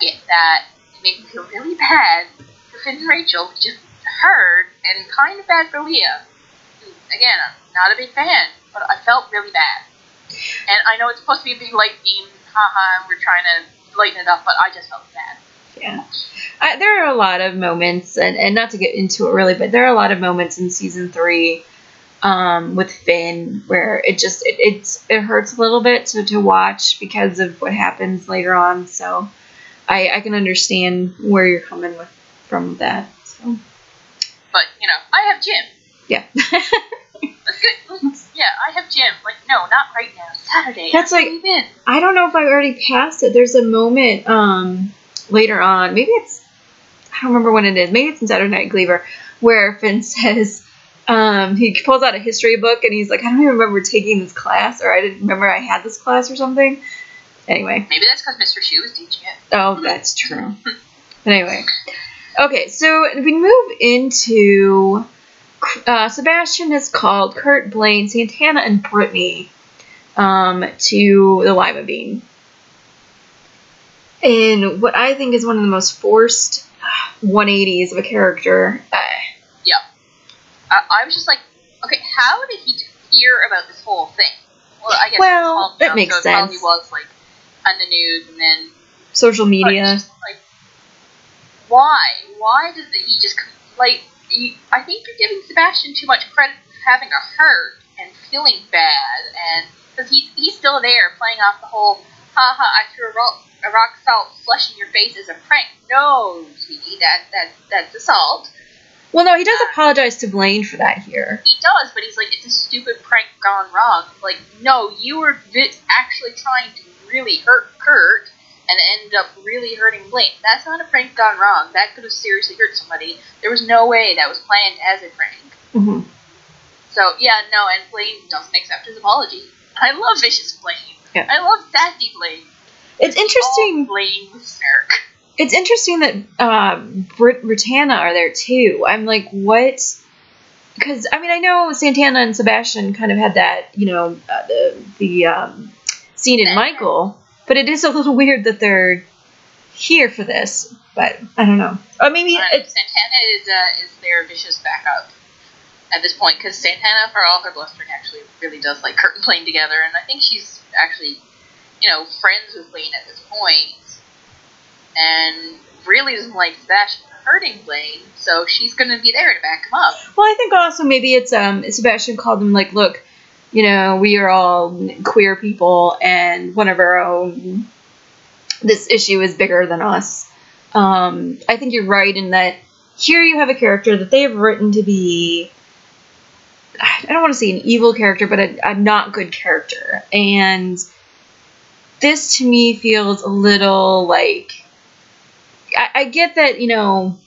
get that. It made me feel really bad for Finn and Rachel, just heard, and kind of bad for Lea. Again, I'm not a big fan, but I felt really bad. And I know it's supposed to be a big light theme, haha, we're trying to lighten it up, but I just felt bad.
Yeah. I, there are a lot of moments, and, and not to get into it really, but there are a lot of moments in season three um, with Finn where it just it, it's it hurts a little bit to, to watch because of what happens later on. So I, I can understand where you're coming with from that. So
But, you know, I have Jim.
yeah.
Yeah, I have Jim. Like, no, not right now. Saturday.
That's like-. I don't know if I already passed it. There's a moment um, later on. Maybe it's I don't remember when it is. Maybe it's in Saturday Night Glee-ver where Finn says um, he pulls out a history book and he's like, I don't even remember taking this class or I didn't remember I had this class or something. Anyway,
Maybe that's because Mr. Schue was teaching it.
oh, that's true. Anyway, okay, so we move into uh, Sebastian has called Kurt, Blaine, Santana, and Brittany um, to the Lima Bean. In what I think is one of the most forced 180s of a character.
I, I was just like, okay, how did he hear about this whole thing? Well, I guess
Well, that makes
so it probably was like on the news, and then
social media.
just, like, why? Why does the, he just like? He, I think you're giving Sebastian too much credit for having a hurt and feeling bad, and because he's he's still there playing off the whole, haha, I threw a rock, a rock salt slush in your face as a prank. No, sweetie, that that that's assault.
Well, no, he does apologize to Blaine for that here.
He does, but he's like, it's a stupid prank gone wrong. Like, no, you were actually trying to really hurt Kurt and end up really hurting Blaine. That's not a prank gone wrong. That could have seriously hurt somebody. There was no way that was planned as a prank.
hmm
So, yeah, no, and Blaine doesn't accept his apology. I love vicious Blaine.
Yeah.
I love sassy Blaine.
It's interesting.
Blaine with smirk.
It's interesting that uh, Brit- Brittana are there too. I'm like, what? Because I mean, I know Santana and Sebastian kind of had that, you know, uh, the the um, scene in Michael, but it is a little weird that they're here for this. But I don't know. Or maybe
Uh, Santana is uh, is their vicious backup at this point because Santana, for all her blustering, actually really does like Kurt and Blaine together, and I think she's actually, you know, friends with Blaine at this point, and really doesn't like Sebastian hurting Blaine, so she's gonna be there to back him up.
Well, I think also maybe it's um Sebastian called them like, look, you know, we are all queer people, and one of our own. This issue is bigger than us. Um, I think you're right in that here you have a character that they have written to be. I don't want to say an evil character, but a, a not good character, and this to me feels a little like. I, I get that you know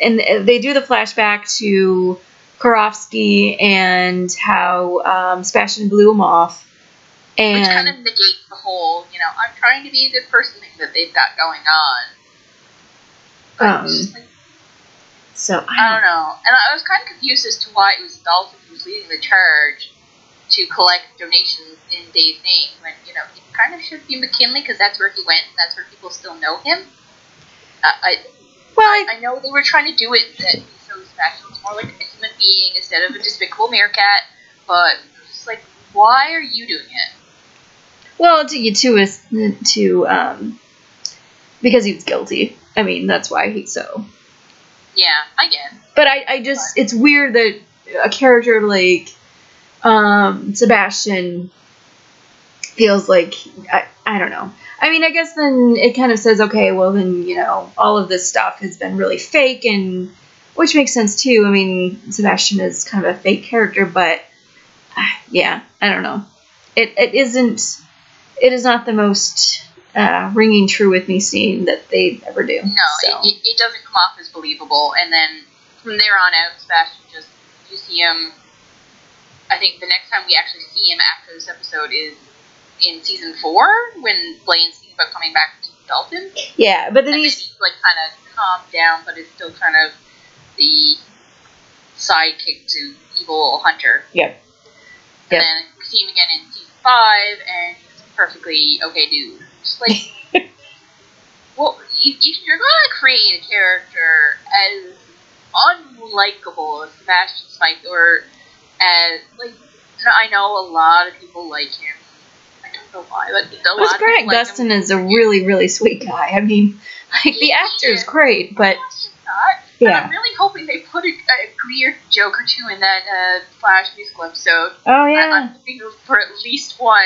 and they do the flashback to Karofsky and how um, Sebastian blew him off.
Which
And
kind of negates the whole, you know, I'm trying to be a good person thing that they've got going on. But
Um,
like,
so
I
I
don't know. And I was kind of confused as to why it was Dalton who was leading the charge to collect donations in Dave's name when, you know, it kind of should be McKinley because that's where he went and that's where people still know him. I,
well,
I,
I,
know they were trying to do it that so special. It's more like a human being instead of a despicable meerkat, but it's like, why are you doing it?
well, to you to is to um because he was guilty. I mean, that's why he's so.
Yeah, I get.
But I, I just it's weird that a character like um Sebastian feels like I, I don't know. I mean, I guess then it kind of says, okay, well then, you know, all of this stuff has been really fake and which makes sense too. I mean, Sebastian is kind of a fake character, but uh, yeah, I don't know. It it isn't. It is not the most uh, ringing true with me scene that they ever do.
No,
so.
it, it doesn't come off as believable. And then from there on out, Sebastian just you see him. I think the next time we actually see him after this episode is in season four when Blaine's thinking about coming back to Dalton.
yeah, but then
And then
he's
he's like kind of calmed down, but it's still kind of the sidekick to evil Hunter.
Yep.
And
Yep.
then we see him again in season five, and he's perfectly okay dude. Just like, well, you, you, you're gonna create a character as unlikable as Sebastian Smythe, or as like I know a lot of people like him. I know why, but a
Grant
like
Gustin
him.
is a really, really sweet guy. I mean, like the actor
is.
great, but
No, it's just not. And
yeah.
I'm really hoping they put a, a joke or two in that uh, Flash musical episode.
Oh
I,
yeah.
I'm hoping for at least one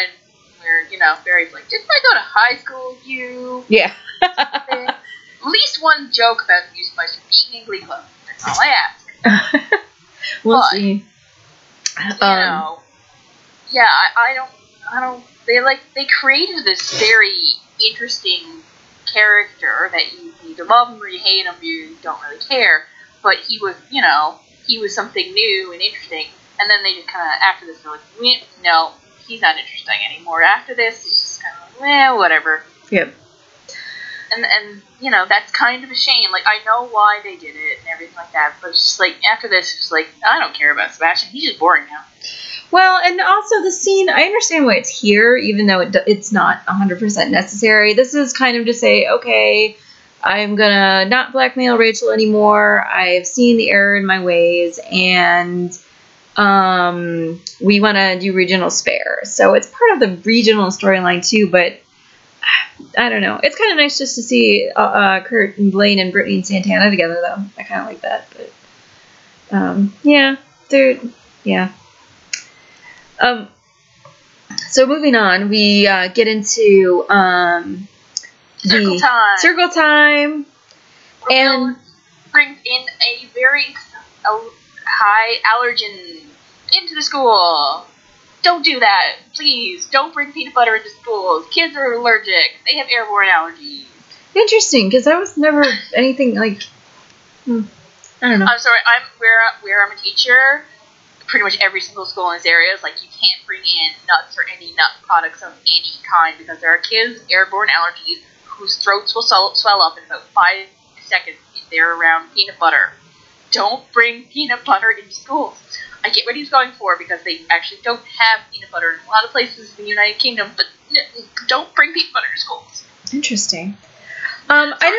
where, you know, Barry's like, didn't I go to high school with you?
Yeah.
at least one joke about the musical being in Glee Club. That's all I ask.
we'll
But,
see.
You
Um,
know, yeah, I, I don't, I don't, they like, they created this very interesting character that you either love him or you hate him, you don't really care. But he was, you know, he was something new and interesting. And then they just kind of, after this, they're like, no, he's not interesting anymore. After this, it's just kind of like, eh, whatever.
Yep.
And, and, you know, that's kind of a shame. Like, I know why they did it and everything like that, but it's just like, after this, it's like, I don't care about Sebastian. He's just boring now.
Well, and also the scene, I understand why it's here, even though it, it's not 100% necessary. This is kind of to say, okay, I'm gonna not blackmail Rachel anymore. I've seen the error in my ways, and um, we want to do regional spare. So it's part of the regional storyline too, but I don't know. It's kind of nice just to see uh, uh, Kurt and Blaine and Brittany and Santana together, though. I kind of like that, but um, yeah, they're yeah. Um, so moving on, we uh, get into um,
Circle
the
time.
circle time. And-
brings in a very high allergen into the school. Don't do that, please. Don't bring peanut butter into schools. Kids are allergic. They have airborne allergies.
Interesting, because that was never anything like. hmm, I don't know.
I'm sorry. I'm where where I'm a teacher. Pretty much every single school in this area is like you can't bring in nuts or any nut products of any kind because there are kids with airborne allergies whose throats will swell, up in about five seconds if they're around peanut butter. Don't bring peanut butter into schools. I get what he's going for because they actually don't have peanut butter in a lot of places in the United Kingdom, but don't bring peanut butter to schools.
Interesting. Um, I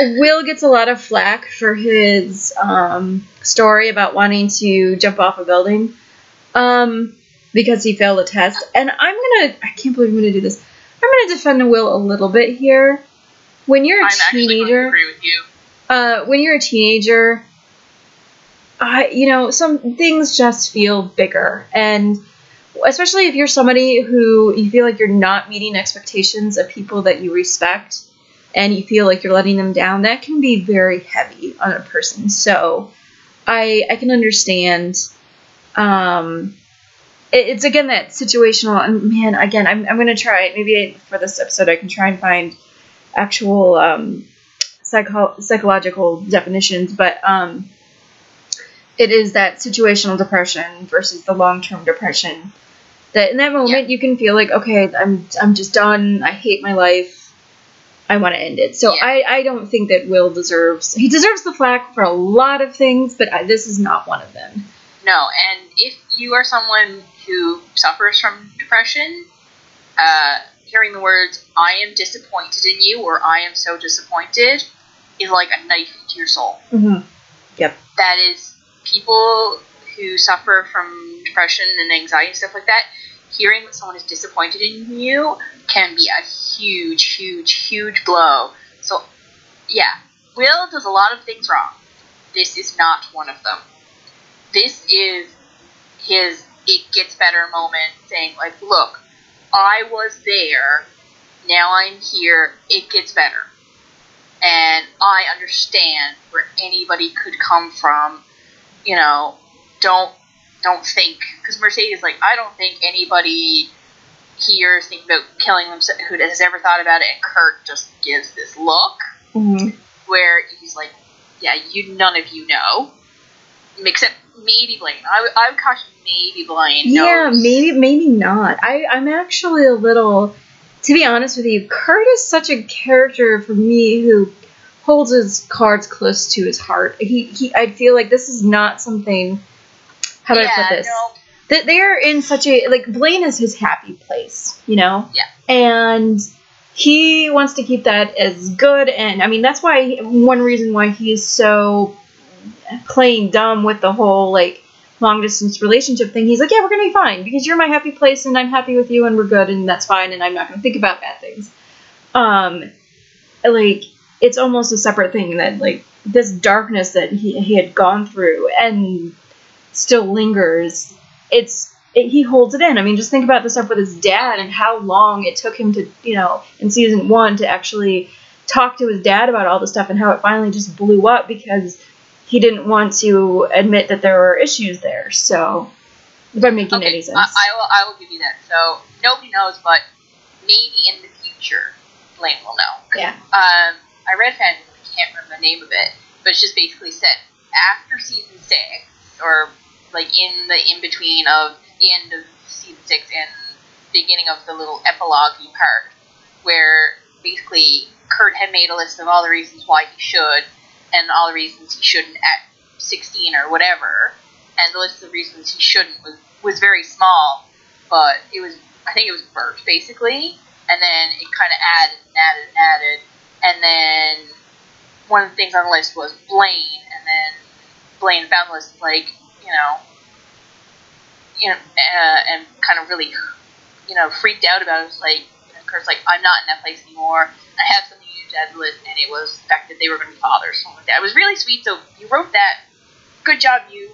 know Will gets a lot of flack for his um, story about wanting to jump off a building um, because he failed a test. And I'm gonna, I can't believe I'm gonna do this. I'm gonna defend the Will a little bit here. When you're a
I'm
teenager,
you.
uh, when you're a teenager, I you know some things just feel bigger, and especially if you're somebody who you feel like you're not meeting expectations of people that you respect, and you feel like you're letting them down, that can be very heavy on a person. So, I I can understand. Um, it- it's again that situational and man again I'm, I'm gonna try maybe for this episode i can try and find actual um, psycho- psychological definitions, but um, it is that situational depression versus the long term depression. That in that moment you can feel like, okay, I'm I'm just done. I hate my life. I want to end it. So
Yeah.
I, I don't think that Will deserves he deserves the flack for a lot of things, but I, this is not one of them.
No, and if you are someone who suffers from depression, uh, hearing the words "I am disappointed in you" or "I am so disappointed" is like a knife into your soul.
Mm-hmm.
That is people who suffer from depression and anxiety and stuff like that. Hearing that someone is disappointed in you can be a huge, huge, huge blow. So, yeah, Will does a lot of things wrong. This is not one of them. This is his it gets better moment saying, like, look, I was there, now I'm here, it gets better. and I understand where anybody could come from. You know, don't don't think because Mercedes like I don't think anybody here is thinking about killing themselves who has ever thought about it, and Kurt just gives this look
Mhm.
where he's like, "Yeah, you none of you know." Except maybe Blaine. I, would- I would caution maybe Blaine.
Yeah,
knows.
maybe maybe not. I I'm actually a little to be honest with you, Kurt is such a character for me who holds his cards close to his heart. He he I feel like this is not something how do I put this?
No,
That they're in such a like Blaine is his happy place, you know?
Yeah.
And he wants to keep that as good and I mean that's why one reason why he's so playing dumb with the whole like long distance relationship thing. He's like, yeah, we're gonna be fine because you're my happy place and I'm happy with you and we're good and that's fine and I'm not gonna think about bad things. Um, like it's almost a separate thing that like this darkness that he he had gone through and still lingers. It's it, he holds it in. I mean, just think about the stuff with his dad and how long it took him to, you know, in season one to actually talk to his dad about all the stuff and how it finally just blew up because he didn't want to admit that there were issues there. So, if I'm making
okay,
any sense.
I, I will. I will give you that. So nobody knows, but maybe in the future, Blaine will know.
yeah.
Um, I read fan. I can't remember the name of it, but it's just basically said after season six, or like in the in between of the end of season six and beginning of the little epilogue part, where basically Kurt had made a list of all the reasons why he should and all the reasons he shouldn't at 16 or whatever, and the list of reasons he shouldn't was was very small, but it was I think it was Burt basically, and then it kind of added and added and added, and then one of the things on the list was Blaine, and then Blaine found the list like you know, you know, uh, and kind of really you know freaked out about it. It was like and Kurt's like I'm not in that place anymore. I have something huge to add to the list, and it was the fact that they were going to be fathers, something like that. It was really sweet. So you wrote that. Good job, you.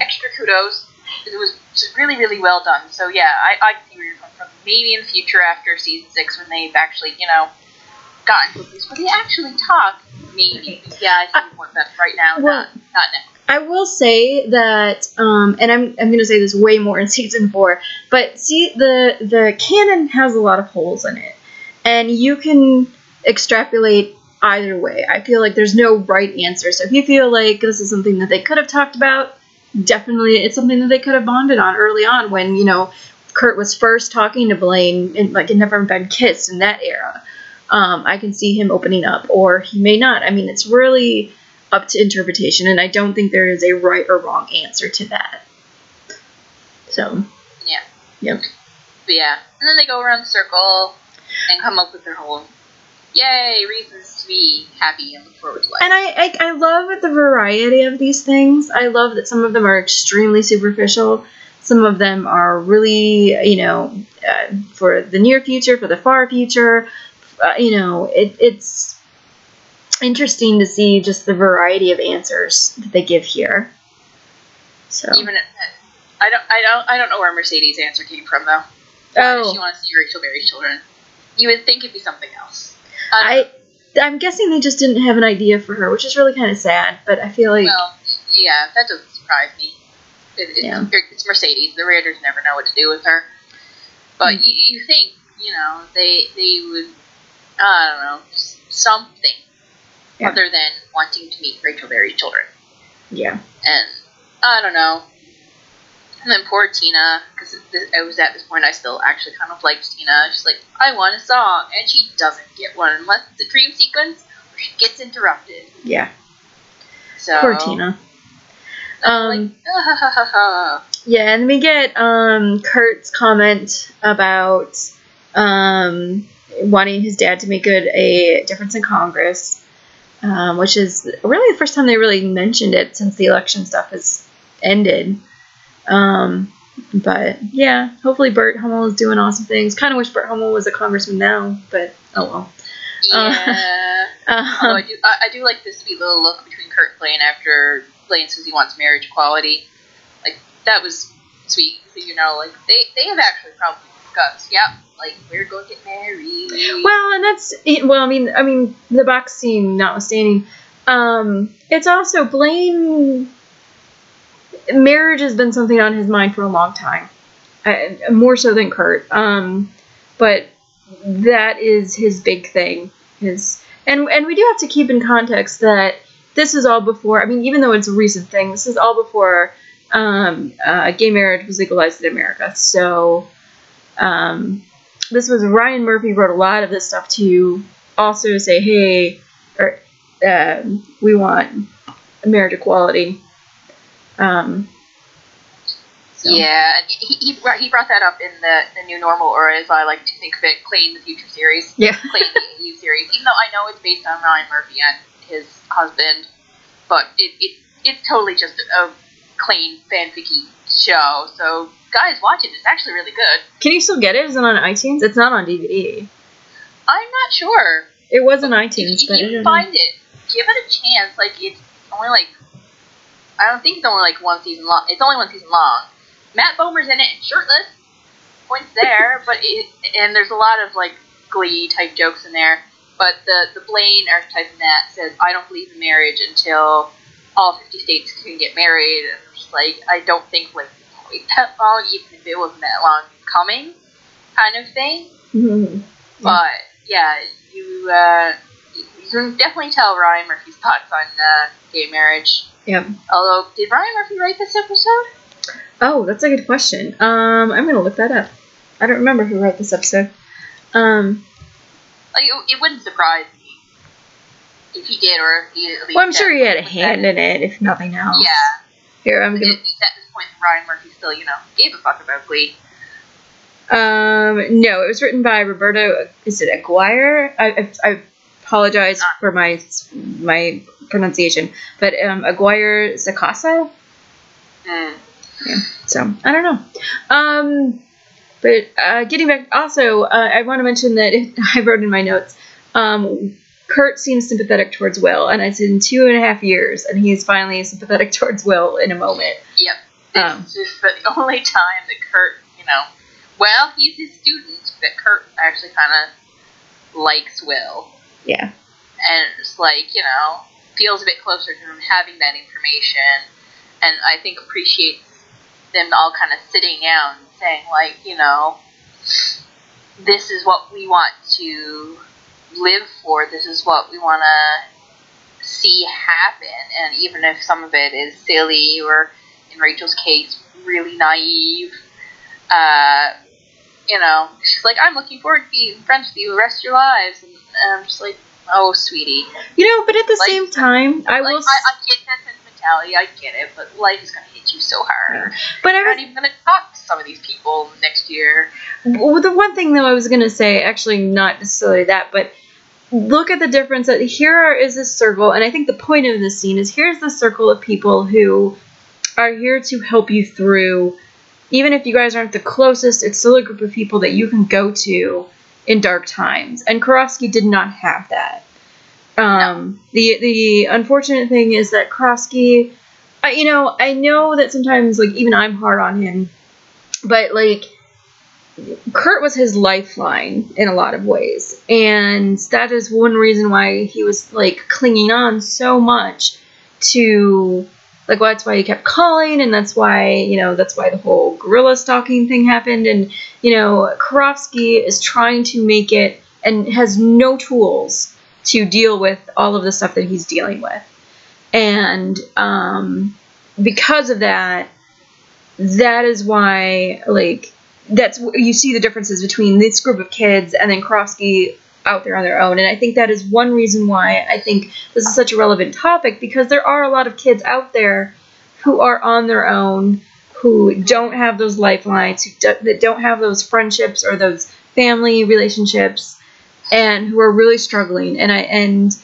Extra kudos. It was just really, really well done. So yeah, I, I see where you're coming from. Maybe in the future after season six, when they've actually, you know, gotten to a place where they actually talk, maybe. Yeah, I see your point. But right now,
Well-
not not now.
I will say that, um, and I'm, I'm going to say this way more in season four, but see, the, the canon has a lot of holes in it, and you can extrapolate either way. I feel like there's no right answer. So if you feel like this is something that they could have talked about, definitely it's something that they could have bonded on early on when, you know, Kurt was first talking to Blaine and like had never been kissed in that era. Um, I can see him opening up, or he may not. I mean, it's really up to interpretation, and I don't think there is a right or wrong answer to that. So,
Yeah.
Yep.
But yeah, and then they go around the circle and come up with their whole yay reasons to be happy and look forward to life.
and I, I I love the variety of these things. I love that some of them are extremely superficial. Some of them are really, you know, uh, for the near future, for the far future. Uh, you know, it, it's interesting to see just the variety of answers that they give here. So,
Even I don't I don't I don't know where Mercedes' answer came from though.
Oh,
she wants to see Rachel Berry's children? You would think it'd be something else. I.
I I'm guessing they just didn't have an idea for her, which is really kind of sad. But I feel like
well, yeah, that doesn't surprise me. It, it's,
Yeah.
it's Mercedes. The writers never know what to do with her. But
Mm.
you, you think, you know, they they would, I don't know, something
Yeah.
other than wanting to meet Rachel Berry's children.
yeah,
And I don't know. And then poor Tina, because I was at this point, I still actually kind of liked Tina. She's like, I want a song, and she doesn't get one unless it's a dream sequence or she gets interrupted.
yeah.
So
Poor Tina.
I'm like,
Um,
"Ah, ha, ha, ha, ha."
Yeah, and we get um, Kurt's comment about um, wanting his dad to make good a difference in Congress, um, which is really the first time they really mentioned it since the election stuff has ended. Um, but yeah, hopefully Burt Hummel is doing awesome things. Kind of wish Burt Hummel was a congressman now, but oh well.
Yeah. Although I
Um,
do, I, I do like this sweet little look between Kurt and Blaine after Blaine says he wants marriage equality. Like that was sweet. So, you know, like they, they have actually probably discuss. Yep, like we're going to get married.
Well, and that's well. I mean, I mean, the box scene notwithstanding, um, it's also Blaine. Marriage has been something on his mind for a long time, uh, more so than Kurt. Um, but that is his big thing. His and and we do have to keep in context that this is all before. I mean, even though it's a recent thing, this is all before um, uh, gay marriage was legalized in America. So. Um, this was Ryan Murphy wrote a lot of this stuff to also say, hey, or um, we want marriage equality. Um, so-
Yeah, he, he, brought- he brought that up in the, the new normal, or as I like to think of it, Clayton the Future series.
Yeah.
Clayton the AU series. Even though I know it's based on Ryan Murphy and his husband, but it, it it's totally just a Clayton fanficky show. So guys, watch it. It's actually really good.
Can you still get it? Is it on iTunes? It's not on DVD.
I'm not sure.
It was on iTunes,
if
but
you
know.
find it, give it a chance. Like it's only like I don't think it's only like one season long. It's only one season long. Matt Bomer's in it shirtless. Points there, but it and there's a lot of like Glee type jokes in there. But the the Blaine archetype in that says, "I don't believe in marriage until all 50 states can get married." And like, I don't think like wait that long, even if it wasn't that long coming, kind of thing.
Mhm.
But yeah, you uh, you can definitely tell Ryan Murphy's thoughts on uh, gay marriage.
Yep.
Although, did Ryan Murphy write this episode?
Oh, that's a good question. Um, I'm gonna look that up. I don't remember who wrote this episode. Um,
Like, it, it wouldn't surprise me if he did, or if he at least.
well, I'm sure he had a hand in it, if nothing else.
Yeah,
Here, I'm
at
gonna.
at this point, Ryan Murphy still, you know, gave a fuck about Glee.
Um, no, it was written by Roberto. Is it Aguirre? I, I, I apologize
Ah.
for my my pronunciation, but um, Aguirre Zacasa.
Mm.
So I don't know. Um, but uh, getting back, also uh, I want to mention that I wrote in my notes. Um, Kurt seems sympathetic towards Will, and it's in two and a half years, and he's finally sympathetic towards Will in a moment.
Yep. It's
Um.
just the only time that Kurt, you know, well, he's his student, but Kurt actually kind of likes Will.
Yeah.
and it's like you know feels a bit closer to him having that information and i think appreciates them all kind of sitting down and saying like you know this is what we want to live for this is what we want to see happen and even if some of it is silly or in rachel's case really naive uh, you know she's like i'm looking forward to being friends with you the rest of your lives and, and i'm just like oh sweetie
You know, but at the
Like-
same time, I
like,
will.
I, I get that sentimentality, I get it, but life is going to hit you so hard.
but I
You're not even going to talk to some of these people next year.
Well, the one thing though I was gonna say, actually not necessarily that, but look at the difference that here is this circle, and I think the point of this scene is here's the circle of people who are here to help you through. Even if you guys aren't the closest, it's still a group of people that you can go to in dark times. And Karofsky did not have that. Um, The the unfortunate thing is that Karofsky, I, you know, I know that sometimes like even I'm hard on him, but like Kurt was his lifeline in a lot of ways. And that is one reason why he was like clinging on so much to like well, that's why he kept calling and that's why, you know, that's why the whole gorilla stalking thing happened and you know, Karofsky is trying to make it and has no tools to deal with all of the stuff that he's dealing with. And um because of that, that is why like that's you see the differences between this group of kids and then Karofsky out there on their own. And i think that is one reason why i think this is such a relevant topic because there are a lot of kids out there who are on their own who don't have those lifelines who do, that don't have those friendships or those family relationships and who are really struggling. And i and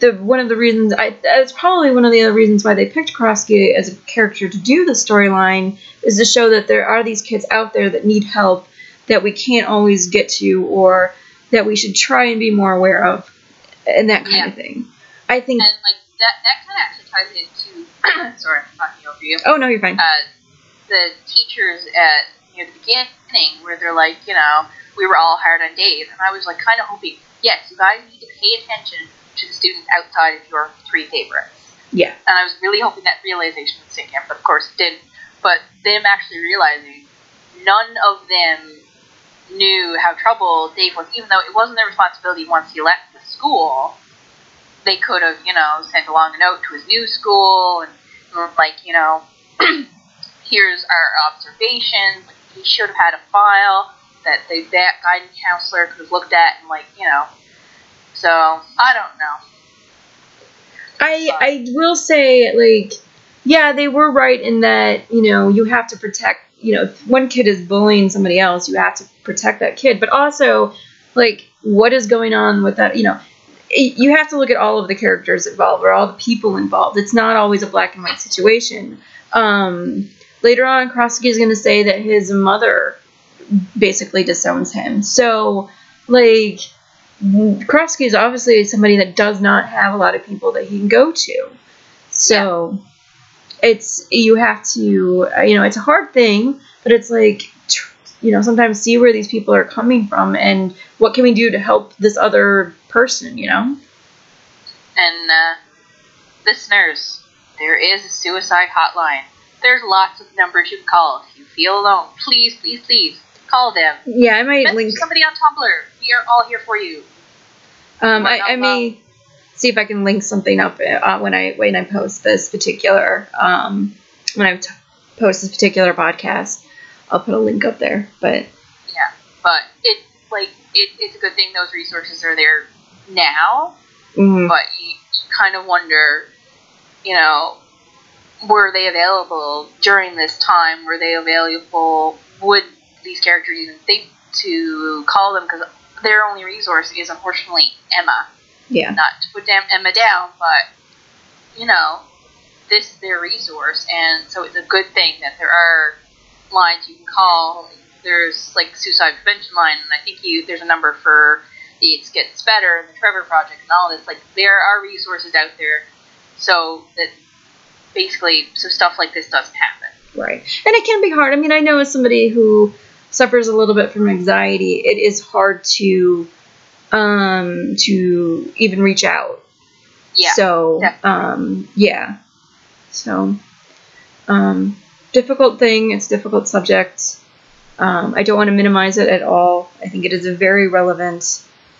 the one of the reasons i that's probably one of the other reasons why they picked Karofsky as a character to do the storyline is to show that there are these kids out there that need help that we can't always get to or that we should try and be more aware of and that kind
Yeah.
of thing. I think
And, like, that, that kind of actually ties into. sorry, I'm talking over you.
oh no you're fine.
Uh, the teachers at near the beginning where they're like, you know, we were all hard on Dave, and I was like kind of hoping, yes, you guys need to pay attention to the students outside of your three favorites.
Yeah.
And I was really hoping that realization would sink in, but of course it didn't. But them actually realizing none of them knew how trouble Dave was, even though it wasn't their responsibility once he left the school. They could have, you know, sent along a note to his new school and like, you know, here's our observations. He should have had a file that the that guidance counselor could have looked at and like, you know. So I don't know.
I I will say like yeah, they were right in that, you know, you have to protect, you know, if one kid is bullying somebody else, you have to protect that kid. But also like what is going on with that, you know, you have to look at all of the characters involved or all the people involved. It's not always a black and white situation. Um, later on, Karofsky is going to say that his mother basically disowns him. So, like, Karofsky is obviously somebody that does not have a lot of people that he can go to. So, it's you have to, you know, it's a hard thing, but it's like, you know, sometimes see where these people are coming from and what can we do to help this other person, you know?
And uh, listeners, there is a suicide hotline. There's lots of numbers you can call if you feel alone. Please, please, please call them.
Yeah, I might
Message
link.
somebody on Tumblr. We are all here for you.
Um, I, I may see if I can link something up uh, when I when I post this particular um, when I t- post this particular podcast. I'll put a link up there. But
Yeah, but it like it, it's a good thing those resources are there now.
mm,
But you kind of wonder, you know, were they available during this time? Were they available? Would these characters even think to call them? Because their only resource is unfortunately Emma.
yeah,
Not to put down Emma down, but you know, this is their resource, and so it's a good thing that there are lines you can call. There's like suicide prevention line, and I think you there's a number for the It Gets Better and the Trevor Project and all this. Like there are resources out there, so that basically so stuff like this doesn't happen.
right. And it can be hard. I mean, I know as somebody who suffers a little bit from anxiety, it is hard to um to even reach out.
Yeah.
So,
definitely.
um, yeah. So, um, difficult thing. It's a difficult subject. Um, I don't want to minimize it at all. I think it is a very relevant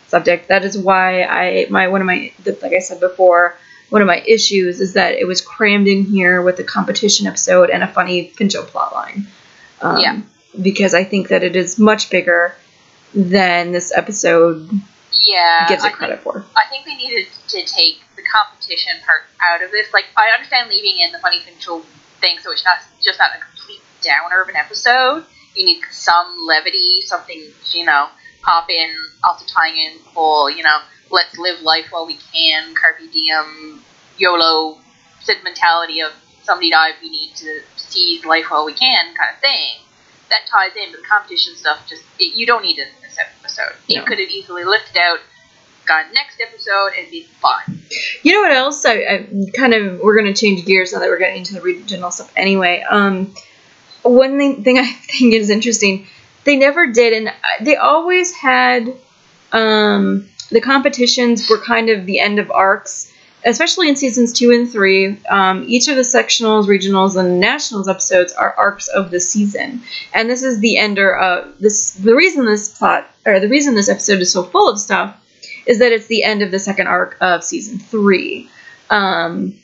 subject. That is why I my one of my like I said before, one of my issues is that it was crammed in here with a competition episode and a funny Pinto plotline. Um,
Yeah.
Because I think that it is much bigger than this episode
yeah,
gives
I
it
think
credit for.
I think they needed to take the competition part out of this. Like, I understand leaving in the funny control thing, so it's not just not a complete downer of an episode. You need some levity, something you know, pop in, also tying in the whole, you know, let's live life while we can, carpe diem, YOLO sentimentality of somebody died, we need to seize life while we can, kind of thing. That ties in, but the competition stuff just it, you don't need it in this episode.
No.
It could have easily lifted out got next episode and be fine.
You know what else? I, I kind of we're going to change gears now that we're getting into the regional stuff. Anyway, um, one thing, thing I think is interesting, they never did, and they always had um, the competitions were kind of the end of arcs, especially in seasons two and three. Um, each of the sectionals, regionals, and nationals episodes are arcs of the season, and this is the ender of this. The reason this plot or the reason this episode is so full of stuff is that it's the end of the second arc of season three. Um,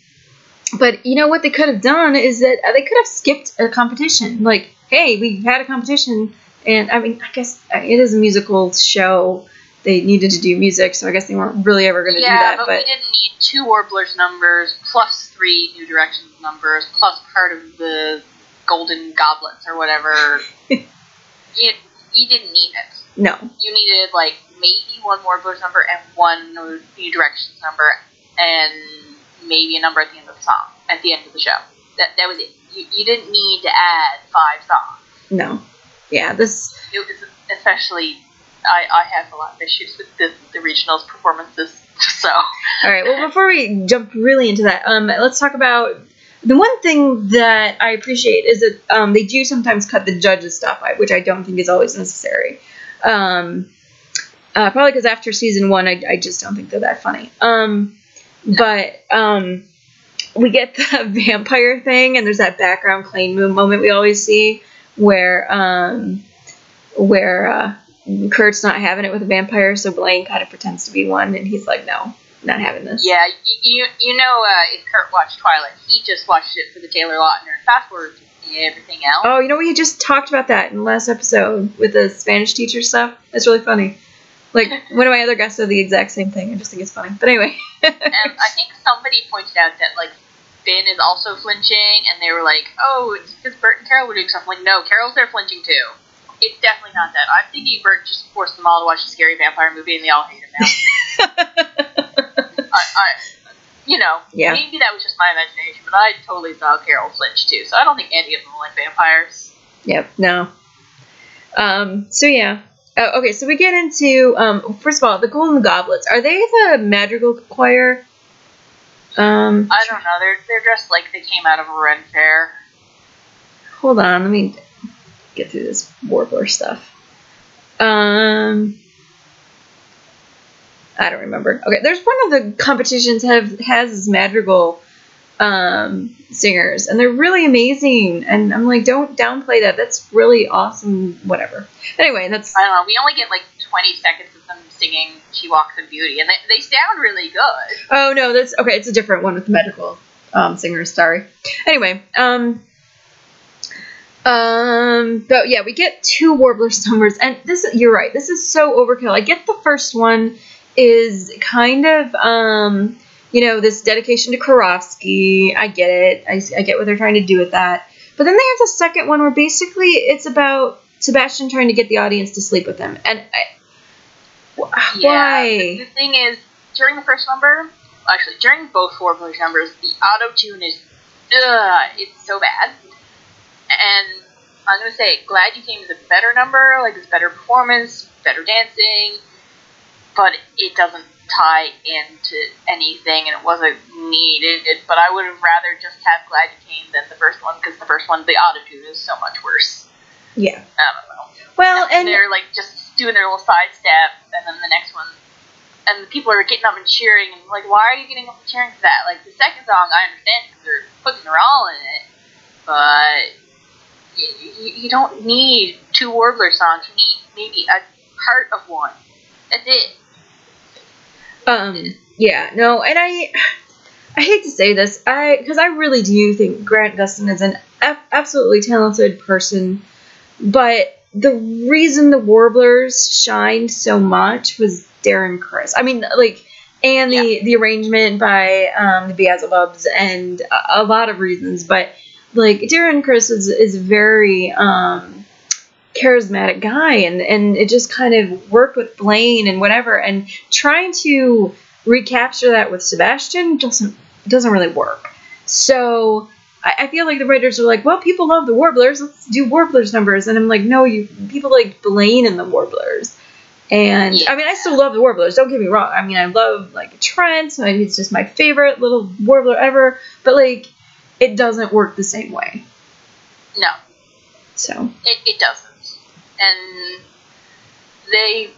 but you know what they could have done is that uh, they could have skipped a competition. Like, hey, we had a competition, and I mean, I guess uh, it is a musical show. They needed to do music, so I guess they weren't really ever going to
yeah,
do that.
but,
But,
we didn't need two Warblers numbers plus three New Directions numbers plus part of the Golden Goblets or whatever. you, you didn't need it.
no,
You needed like maybe one Warblers number and one New Directions number and maybe a number at the end of the song at the end of the show. That that was it. You, you didn't need to add five songs.
no, yeah, this
It was especially. I, I have a lot of issues with the, the regionals performances. So
All right. Well, before we jump really into that, um, let's talk about The one thing that I appreciate is that um, they do sometimes cut the judges stuff which I don't think is always necessary. Um, uh, probably because after season one, I, I just don't think they're that funny. Um, but um, we get the vampire thing, and there's that background clean mo- moment we always see where um, where uh, Kurt's not having it with a vampire, so Blaine kind of pretends to be one, and he's like, "No, not having this."
Yeah, you, you, know, uh, if Kurt watched Twilight, he just watched it for the Taylor Lautner. Fast forward to everything else.
Oh, you know, we just talked about that in the last episode with the Spanish teacher stuff. It's really funny. Like one of my other guests said the exact same thing. I just think it's funny. But anyway,
And I think somebody pointed out that, like, Finn is also flinching, and they were like, oh, it's because Burt and Carol were doing something. Like, no, Carol's there flinching too. It's definitely not that. I'm thinking Burt just forced them all to watch a scary vampire movie, and they all hate him now. I, I, you know,
Yeah.
maybe that was just my imagination, but I totally saw Carol flinch too. So I don't think any of them like vampires.
yep, no. Um. So yeah. Oh, okay, so we get into um. First of all, the Golden Goblets are they the Madrigal Choir? Um.
I don't know. They're they're dressed like they came out of a Ren fair.
Hold on, let me get through this warbler stuff. Um, I don't remember. Okay, there's one of the competitions have has madrigal um, singers, and they're really amazing. And I'm like, don't downplay that. That's really awesome. Whatever. Anyway, that's
I don't know. We only get like 20 seconds of them singing "She Walks in Beauty," and they, they sound really good.
Oh no, that's okay. It's a different one with the madrigal um, singers. Sorry. Anyway, um, um, but yeah, we get two warbler numbers, and this you're right. This is so overkill. I get the first one is kind of um, you know, this dedication to Karofsky. I get it. I, I get what they're trying to do with that. But then they have the second one where basically it's about Sebastian trying to get the audience to sleep with him, and I, wh-
Yeah,
why?
The, the thing is, during the first number, actually during both Warblers numbers, the auto tune is, ugh, it's so bad. And I'm gonna say, Glad You Came is a better number, like it's better performance, better dancing, but it doesn't tie into anything, and it wasn't needed. But I would have rather just have Glad You Came than the first one, because the first one, the auto tune is so much worse.
Yeah.
I don't know
Well,
and
and
they're like just doing their little side step, and then the next one, and the people are getting up and cheering, and like, why are you getting up and cheering for that? Like the second song, I understand because they're putting their all in it, but you, don't need two Warbler songs. You need maybe a part of one. That's it.
Um, yeah, no, and I, I hate to say this, I because I really do think Grant Gustin is an a- absolutely talented person, but the reason the Warblers shined so much was Darren Criss. I mean, like, and the the arrangement by um, the Beelzebubs and a, a lot of reasons, but like Darren Criss is is very um charismatic guy and and it just kind of worked with Blaine and whatever and trying to recapture that with Sebastian doesn't doesn't really work. So I, I feel like the writers are like, well, people love the Warblers, let's do Warblers numbers, and I'm like, no, you people like Blaine and the Warblers. And I mean, I still love the Warblers. Don't get me wrong. I mean, I love like Trent. Mean, he's just my favorite little Warbler ever. But like, it doesn't work the same way.
No,
So
it, it doesn't. And they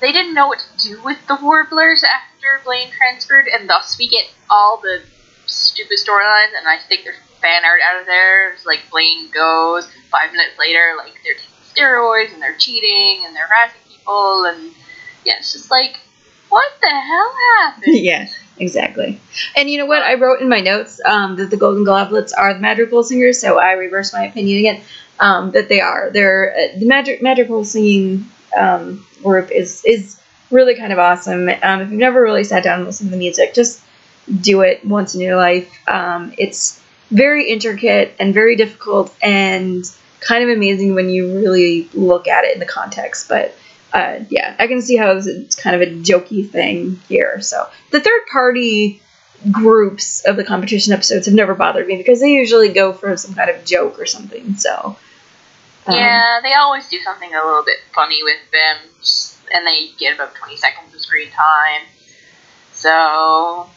they didn't know what to do with the Warblers after Blaine transferred, and thus we get all the stupid storylines. And I think there's fan art out of there. It's like Blaine goes five minutes later, like they're taking steroids and they're cheating and they're harassing people, and yeah, it's just like, what the hell happened?
yeah, exactly. And you know what? I wrote in my notes um, that the Golden Goblets are the Madrigal singers, so I reversed my opinion again. Um, that they are. They're uh, the magic Madrigal singing um, group is is really kind of awesome. Um, if you've never really sat down and listened to the music, just do it once in your life. Um, it's very intricate and very difficult and kind of amazing when you really look at it in the context. But uh, yeah, I can see how it's kind of a jokey thing here. So the third party groups of the competition episodes have never bothered me because they usually go for some kind of joke or something. So um,
Yeah, they always do something a little bit funny with them, and they get about 20 seconds of screen time. So,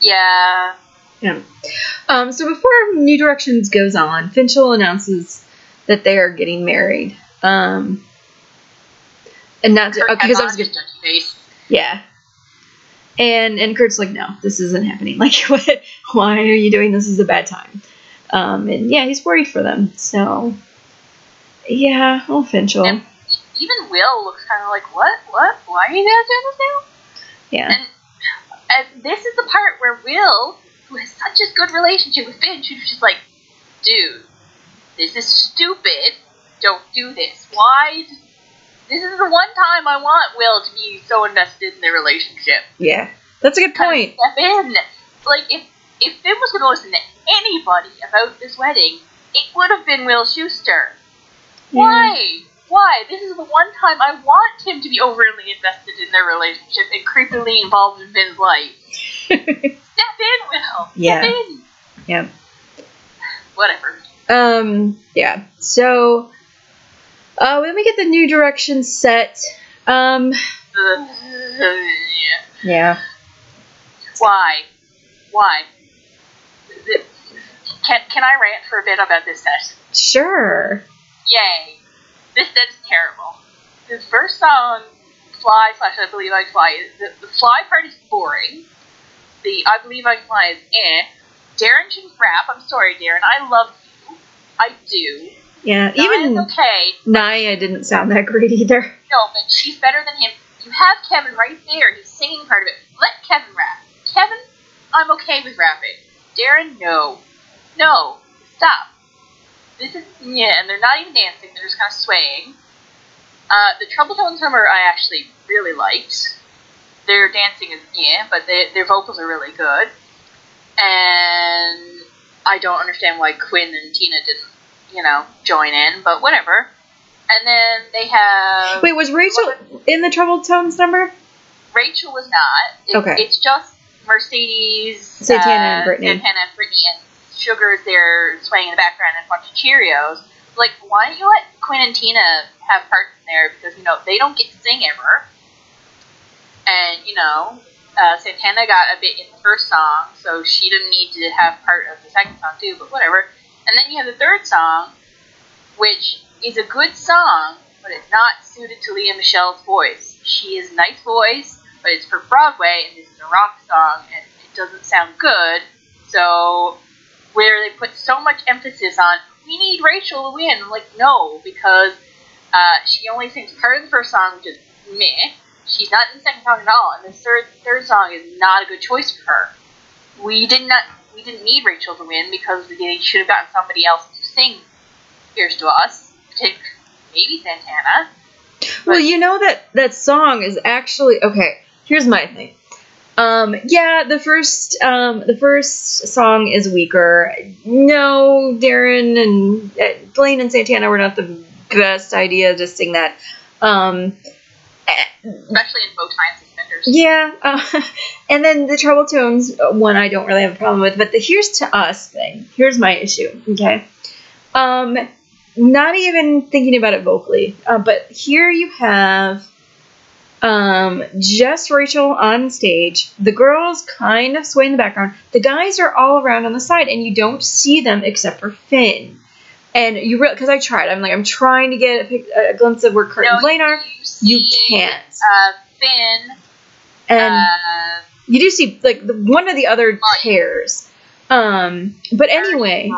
yeah,
Yeah. Um, so before New Directions goes on, Finchel announces that they are getting married. Um, and not to, because I was
on
gonna,
his judgy face.
yeah. And and Kurt's like, no, this isn't happening. Like, what? Why are you doing this? Is a bad time. Um, and yeah, he's worried for them. So, yeah, oh Finchel.
And even Will looks kind of like, what? What? Why are you guys doing this now?
Yeah,
And, and this is the part where Will, who has such a good relationship with Finch, who's just like, dude, this is stupid. Don't do this. Why? This is the one time I want Will to be so invested in their relationship.
yeah, that's a good point.
step in. Like if if Finn was going to listen to anybody about this wedding, it would have been Will Schuester. Why? Why? This is the one time I want him to be overly invested in their relationship and creepily involved in Finn's life. Step in, Will.
Yeah.
Step in.
Yeah.
Whatever.
Um, yeah. So, uh, when we get the new direction set, um,
yeah. Why? Why? Can, can I rant for a bit about this set?
Sure.
Yay. This set is terrible. The first song, Fly slash I Believe I Can Fly, the, the Fly part is boring. The I Believe I Can Fly is eh. Darren should rap. I'm sorry, Darren. I love you. I do.
Yeah.
Even okay.
Naya didn't sound that great either.
No, but she's better than him. You have Kevin right there. He's singing part of it. Let Kevin rap. Kevin, I'm okay with rapping. Darren, no. No. Stop. This is, yeah, and they're not even dancing. They're just kind of swaying. Uh, the Trouble Tones number I actually really liked. Their dancing is, yeah, but they, their vocals are really good. And I don't understand why Quinn and Tina didn't, you know, join in, but whatever. And then they have.
Wait, was Rachel in the Trouble Tones number?
Rachel was not. It,
Okay.
It's just Mercedes,
Santana and
uh,
Brittany.
Santana and Brittany, and Sugar's there swaying in the background and a bunch of Cheerios. Like, why don't you let Quinn and Tina have parts in there? Because, you know, they don't get to sing ever. And, you know, uh, Santana got a bit in the first song, so she didn't need to have part of the second song, too, but whatever. And then you have the third song, which is a good song, but it's not suited to Lea Michele's voice. She has a nice voice, but it's for Broadway, and this is a rock song, and it doesn't sound good. So, where they put so much emphasis on, we need Rachel to win, I'm like, no, because uh, she only sings part of the first song, which is meh. She's not in the second song at all, and the third third song is not a good choice for her. We did not, we didn't need Rachel to win because they should have gotten somebody else to sing "Here's to Us," maybe Santana.
Well, you know that that song is actually okay. Here's my thing. Um, yeah, the first um, the first song is weaker. No, Darren and uh, Blaine and Santana were not the best idea to sing that. Um,
especially in bow tie suspenders.
yeah, uh, and then the Trouble Tones uh, one I don't really have a problem with, but the "Here's to Us" thing. Here's my issue. Okay, um, not even thinking about it vocally, uh, but here you have um, just Rachel on stage. The girls kind of sway in the background. The guys are all around on the side, and you don't see them except for Finn. And you really, because I tried, I'm like, I'm trying to get a, a glimpse of where Kurt and Blaine are. You
see,
can't.
Uh, Finn.
And
uh,
you do see like the, one of the other pairs. Um, but anyway,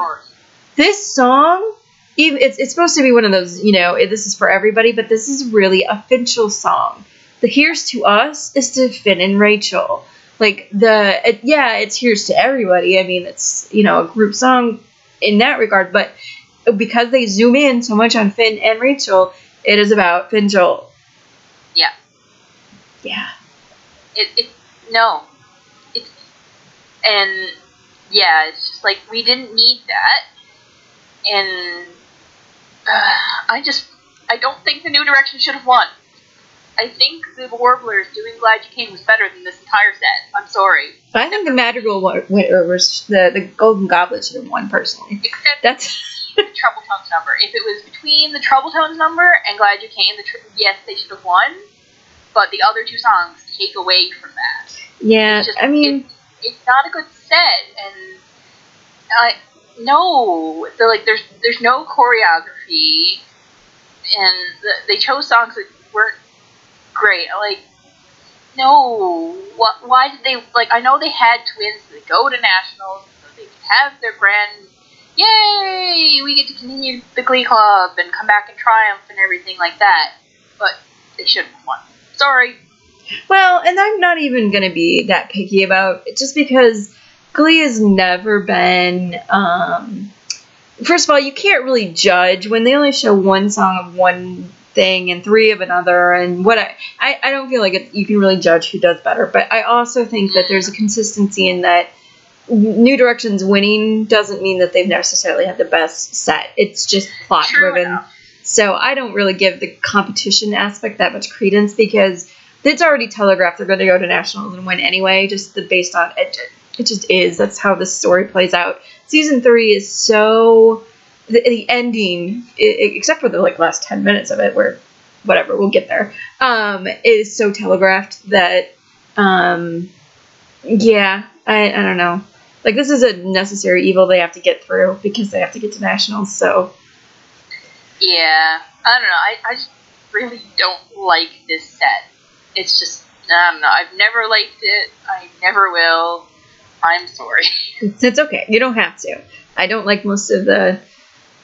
this song, it's it's supposed to be one of those, you know, this is for everybody, but this is really a Finchel song. The "Here's to Us" is to Finn and Rachel. Like the it, yeah, it's "Here's to Everybody." I mean, it's you know a group song in that regard, but because they zoom in so much on Finn and Rachel, it is about Finchel.
Yeah.
Yeah.
It, it no, it's and yeah, it's just like we didn't need that, and uh, I just I don't think the New Direction should have won. I think the Warblers doing "Glad You Came" was better than this entire set. I'm sorry,
I think the Madrigal or was the the Golden Goblet should have won personally.
except
That's
the Trouble Tones number. If it was between the Trouble Tones number and Glad You Came, the tr- yes, they should have won. But the other two songs take away from that.
yeah.
It's just-
I mean,
it, it's not a good set, and I no, the, like there's there's no choreography, and the, they chose songs that weren't great. Like no, what? Why did they like? I know they had twins that go to nationals, so they have their grand. Yay! We get to continue the Glee Club and come back and triumph and everything like that. But they shouldn't have won. Sorry.
Well, and I'm not even going to be that picky about it just because Glee has never been. Um, first of all, you can't really judge when they only show one song of one thing and three of another, and what I, I, I don't feel like it, you can really judge who does better. But I also think that there's a consistency in that New Directions winning doesn't mean that they've necessarily had the best set. It's just plot driven. So I don't really give the competition aspect that much credence because it's already telegraphed they're going to go to nationals and win anyway. Just the, based on it, it just is. That's how the story plays out. Season three is so the, the ending, i- i- except for the like last ten minutes of it, where whatever we'll get there, um, is so telegraphed that um, yeah, I I don't know. Like this is a necessary evil they have to get through because they have to get to nationals. So
Yeah, I don't know. I, I just really don't like this set. It's just, I don't know. I've never liked it. I never will. I'm sorry.
It's, it's okay. You don't have to. I don't like most of the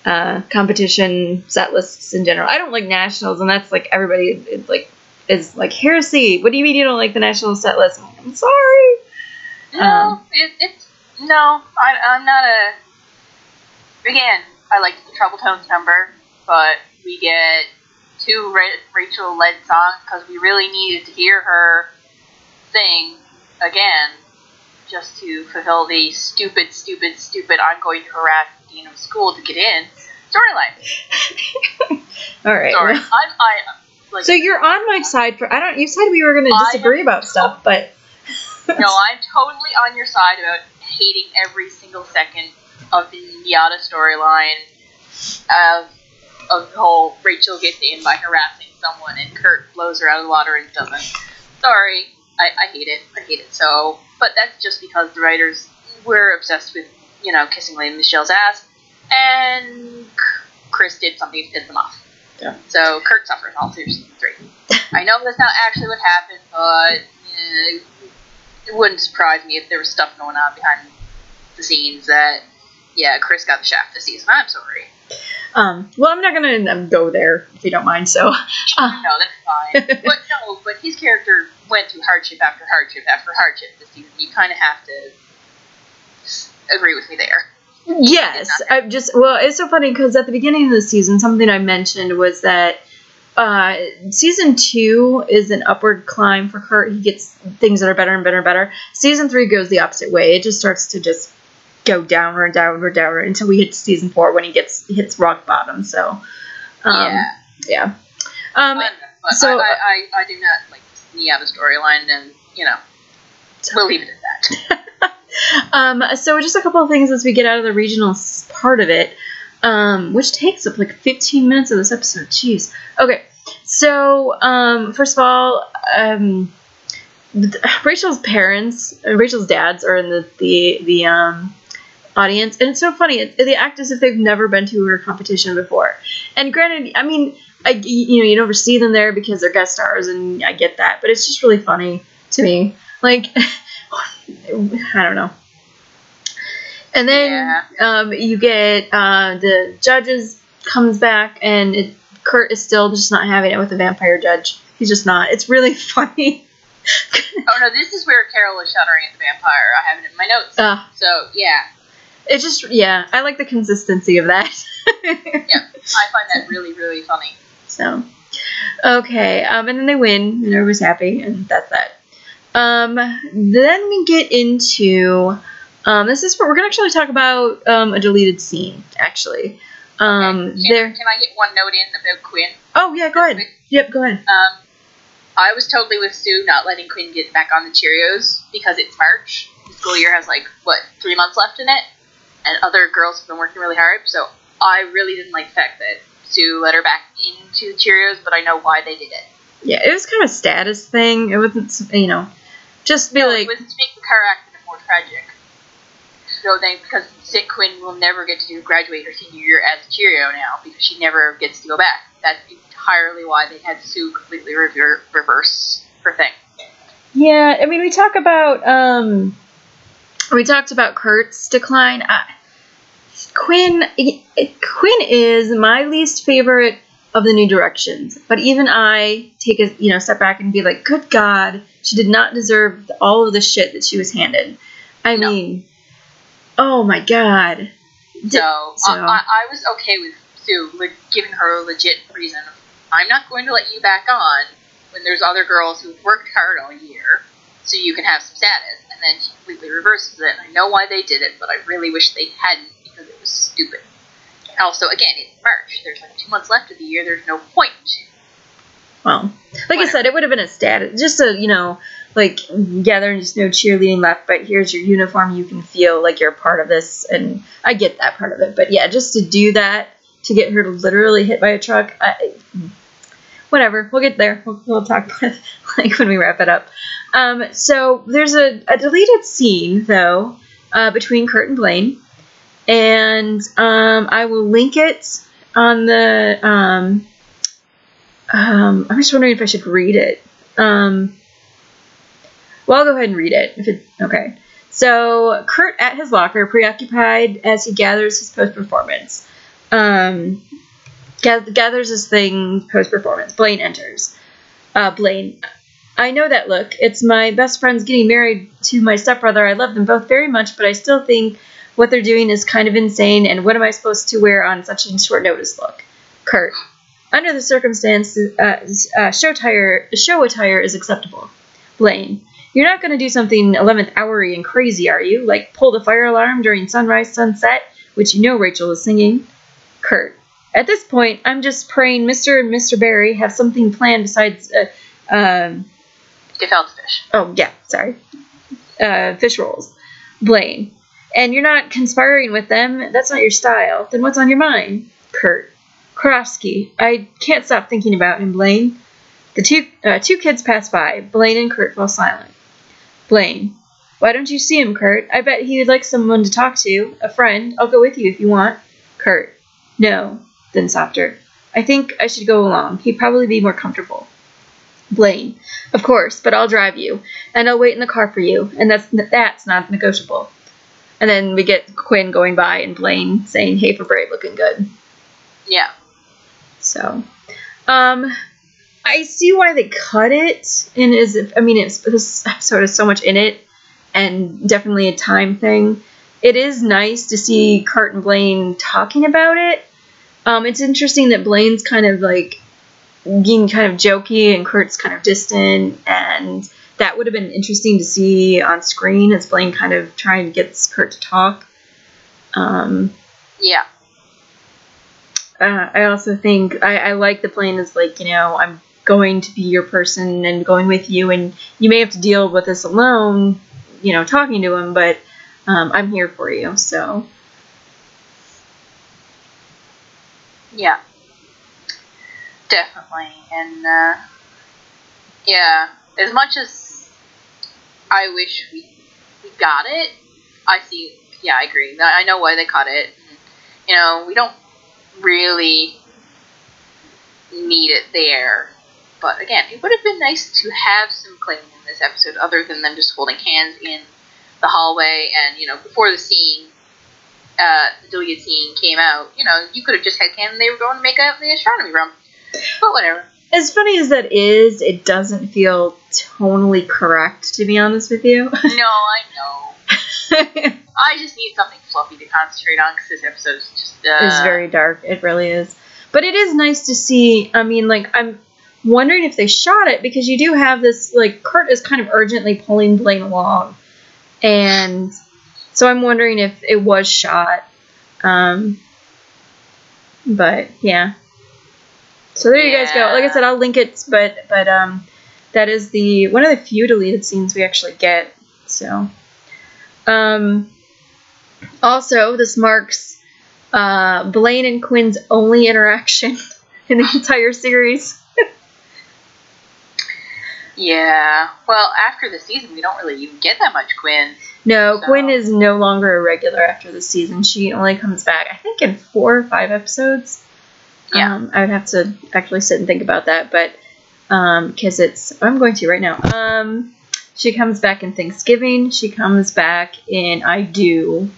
uh, competition set lists in general. I don't like nationals, and that's like everybody is like is like heresy. What do you mean you don't like the national set list? I'm, like, I'm sorry.
No,
Um.
it, it's, no, I, I'm not a, again, I liked the Trouble Tones number, but we get two Ra- Rachel led songs because we really needed to hear her sing again just to fulfill the stupid, stupid, stupid I'm going to harass the dean of school to get in storyline.
All right.
Sorry,
well-
I'm I like
So you're on my side for. I don't. You said we were going to disagree about stuff, but
no, I'm totally on your side about hating every single second of the NYADA storyline of of the whole Rachel gets in by harassing someone and Kurt blows her out of the water and doesn't. Sorry, I, I hate it. I hate it so. But that's just because the writers were obsessed with you know kissing Lea Michele's ass, and Chris did something to piss them off.
Yeah.
So Kurt suffers all through season three. I know that's not actually what happened, but eh, it wouldn't surprise me if there was stuff going on behind the scenes that, yeah, Chris got the shaft this season. I'm sorry.
Um. Well, I'm not going to um, go there if you don't mind. So. Uh,
No, that's fine. but no, but his character went through hardship after hardship after hardship this season. You kind of have to agree with me there.
Yes, I just well, it's so funny because at the beginning of the season, something I mentioned was that uh, season two is an upward climb for Kurt. He gets things that are better and better and better. Season three goes the opposite way. It just starts to just go downward and downward and downward until we hit season four when he gets hits rock bottom. So, um,
yeah.
yeah. Um,
But, but
so-
I, I, I, do not like knee out NYADA storyline, and, you know, we'll leave it at that.
Um, so just a couple of things as we get out of the regional part of it, um, which takes up like 15 minutes of this episode. Jeez. Okay. So um, first of all, um, Rachel's parents, Rachel's dads are in the the the um, audience, and it's so funny. They act as if they've never been to her competition before. And granted, I mean, I, you know, you never see them there because they're guest stars, and I get that, but it's just really funny to me. Like, I don't know. And then
Yeah.
um, you get uh, the judges comes back, and it, Kurt is still just not having it with the vampire judge. He's just not. It's really funny.
Oh, no, this is where Carol is shuddering at the vampire. I have it in my notes.
uh,
So, yeah,
it's just yeah. I like the consistency of that.
yeah, I find that really, really funny.
So, okay, um, and then they win, and everybody's happy, and that's that. Um, then we get into um, this is where we're gonna actually talk about um, a deleted scene. Actually, um,
Can,
there.
can I get one note in about Quinn?
Oh yeah, go ahead. Yep, go ahead.
Um, I was totally with Sue not letting Quinn get back on the Cheerios because it's March. The school year has like what three months left in it, and other girls have been working really hard. So I really didn't like the fact that Sue let her back into the Cheerios, but I know why they did it.
Yeah, it was kind of a status thing. It wasn't, you know, just be
No,
like,
it was to make the car accident more tragic. So then, because Sick Quinn will never get to graduate her senior year as a Cheerio now because she never gets to go back. That's entirely why they had Sue completely rever- reverse her thing.
Yeah, I mean, we talk about um, we talked about Kurt's decline. I, Quinn, Quinn is my least favorite of the new directions, but even I take a you know step back and be like, good God, she did not deserve all of the shit that she was handed. I
No.
mean, oh my God.
So,
so-
I, I, I was okay with Sue le- giving her a legit reason. I'm not going to let you back on when there's other girls who've worked hard all year, so you can have some status. And then she completely reverses it. And I know why they did it, but I really wish they hadn't because it was stupid. Also, again, it's March. There's like two months left of the year. There's no point.
Well, like I said, it would have been a status, just a you know, like yeah, there's just no cheerleading left, but here's your uniform. You can feel like you're a part of this, and I get that part of it. But yeah, just to do that to get her to literally hit by a truck, I, whatever. We'll get there. We'll, we'll talk about it, like when we wrap it up. Um, so there's a, a deleted scene though uh, between Kurt and Blaine, and um, I will link it on the. Um, um, I'm just wondering if I should read it. Um, well, I'll go ahead and read it. If it okay. So Kurt at his locker, preoccupied as he gathers his post performance. Um, gathers his thing post performance. Blaine enters. Uh, Blaine, I know that look. It's my best friend's getting married to my stepbrother. I love them both very much, but I still think what they're doing is kind of insane. And what am I supposed to wear on such a short notice? Look, Kurt. Under the circumstances, uh, uh, show attire show attire is acceptable. Blaine, you're not going to do something 11th houry and crazy, are you? Like pull the fire alarm during sunrise, sunset, which you know Rachel is singing. Kurt, at this point, I'm just praying Mr. and Mr. Berry have something planned besides. Uh, um,
Gefilte fish.
oh yeah, sorry, uh, fish rolls. Blaine, and you're not conspiring with them. That's not your style. Then what's on your mind? Kurt, Karofsky. I can't stop thinking about him. Blaine. The two uh, two kids pass by. Blaine and Kurt fall silent. Blaine, why don't you see him, Kurt? I bet he would like someone to talk to, a friend. I'll go with you if you want. Kurt, no. Then softer. I think I should go along. He'd probably be more comfortable. Blaine, of course, but I'll drive you, and I'll wait in the car for you, and that's that's not negotiable. And then we get Quinn going by and Blaine saying, "Hey, Fabray, looking good."
Yeah.
So, um, I see why they cut it, and is if I mean, it's this episode has so much in it, and definitely a time thing. It is nice to see Kurt and Blaine talking about it. Um, it's interesting that Blaine's kind of like being kind of jokey, and Kurt's kind of distant, and that would have been interesting to see on screen as Blaine kind of trying to get Kurt to talk. Um,
Yeah.
uh, I also think I, I like the plan is like you know I'm going to be your person and going with you and you may have to deal with this alone you know talking to him but um, I'm here for you so
Yeah. Definitely. And, uh, yeah, as much as I wish we, we got it, I see, yeah, I agree. I know why they cut it. You know, we don't really need it there. But again, it would have been nice to have some cleaning in this episode other than them just holding hands in the hallway and, you know, before the scene uh, the deleted scene came out, you know, you could have just had canon they were going to make out the astronomy room. But whatever.
as funny as that is it doesn't feel tonally correct to be honest with you
No, I know. I just need something fluffy to concentrate on because this episode is just. Uh,
is very dark. It really is. But it is nice to see. I mean, like I'm wondering if they shot it because you do have this like Kurt is kind of urgently pulling Blaine along, and so I'm wondering if it was shot. Um, but yeah. So there you guys go. Like I said, I'll link it, but but um, that is the one of the few deleted scenes we actually get. So, um, also this marks uh, Blaine and Quinn's only interaction in the entire series.
Yeah. Well, after the season, we don't really even get that much Quinn.
No,
So-
Quinn is no longer a regular after the season. She only comes back, I think, in four or five episodes.
Yeah.
Um, I would have to actually sit and think about that, but because it's, I'm going to right now. Um, she comes back in Thanksgiving. She comes back in I Do.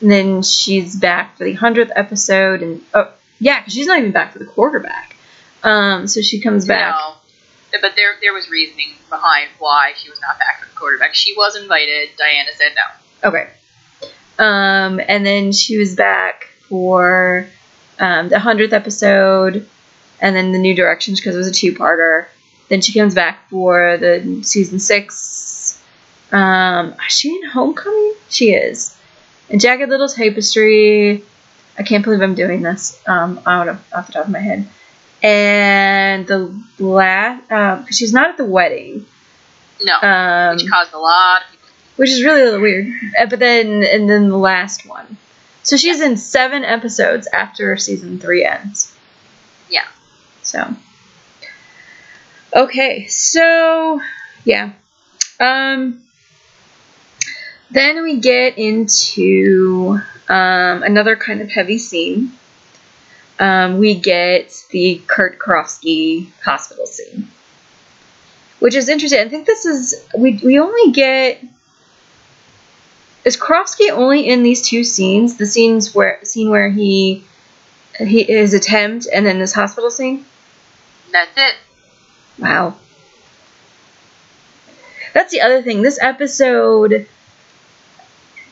And then she's back for the hundredth episode, and oh yeah, 'cause she's not even back for the quarterback. Um, so she comes back.
No. But there, there was reasoning behind why she was not back for the quarterback. She was invited. Dianna said no.
Okay. Um, and then she was back for um, the hundredth episode, and then the New Directions because it was a two-parter. Then she comes back for the season six. Um, is she in Homecoming? She is. And Jagged Little Tapestry. I can't believe I'm doing this. Um, out of off the top of my head. And the last, um, 'cause she's not at the wedding.
No.
Um,
which caused a lot
which is really, really weird. Uh, But then, and then the last one. So she's in seven episodes after season three ends.
Yeah.
So. Okay, so yeah. Um. Then we get into um, another kind of heavy scene. Um, we get the Kurt Karofsky hospital scene, which is interesting. I think this is we we only get is Karofsky only in these two scenes? The scenes where scene where he he his attempt and then this hospital scene.
That's it.
Wow. That's the other thing. This episode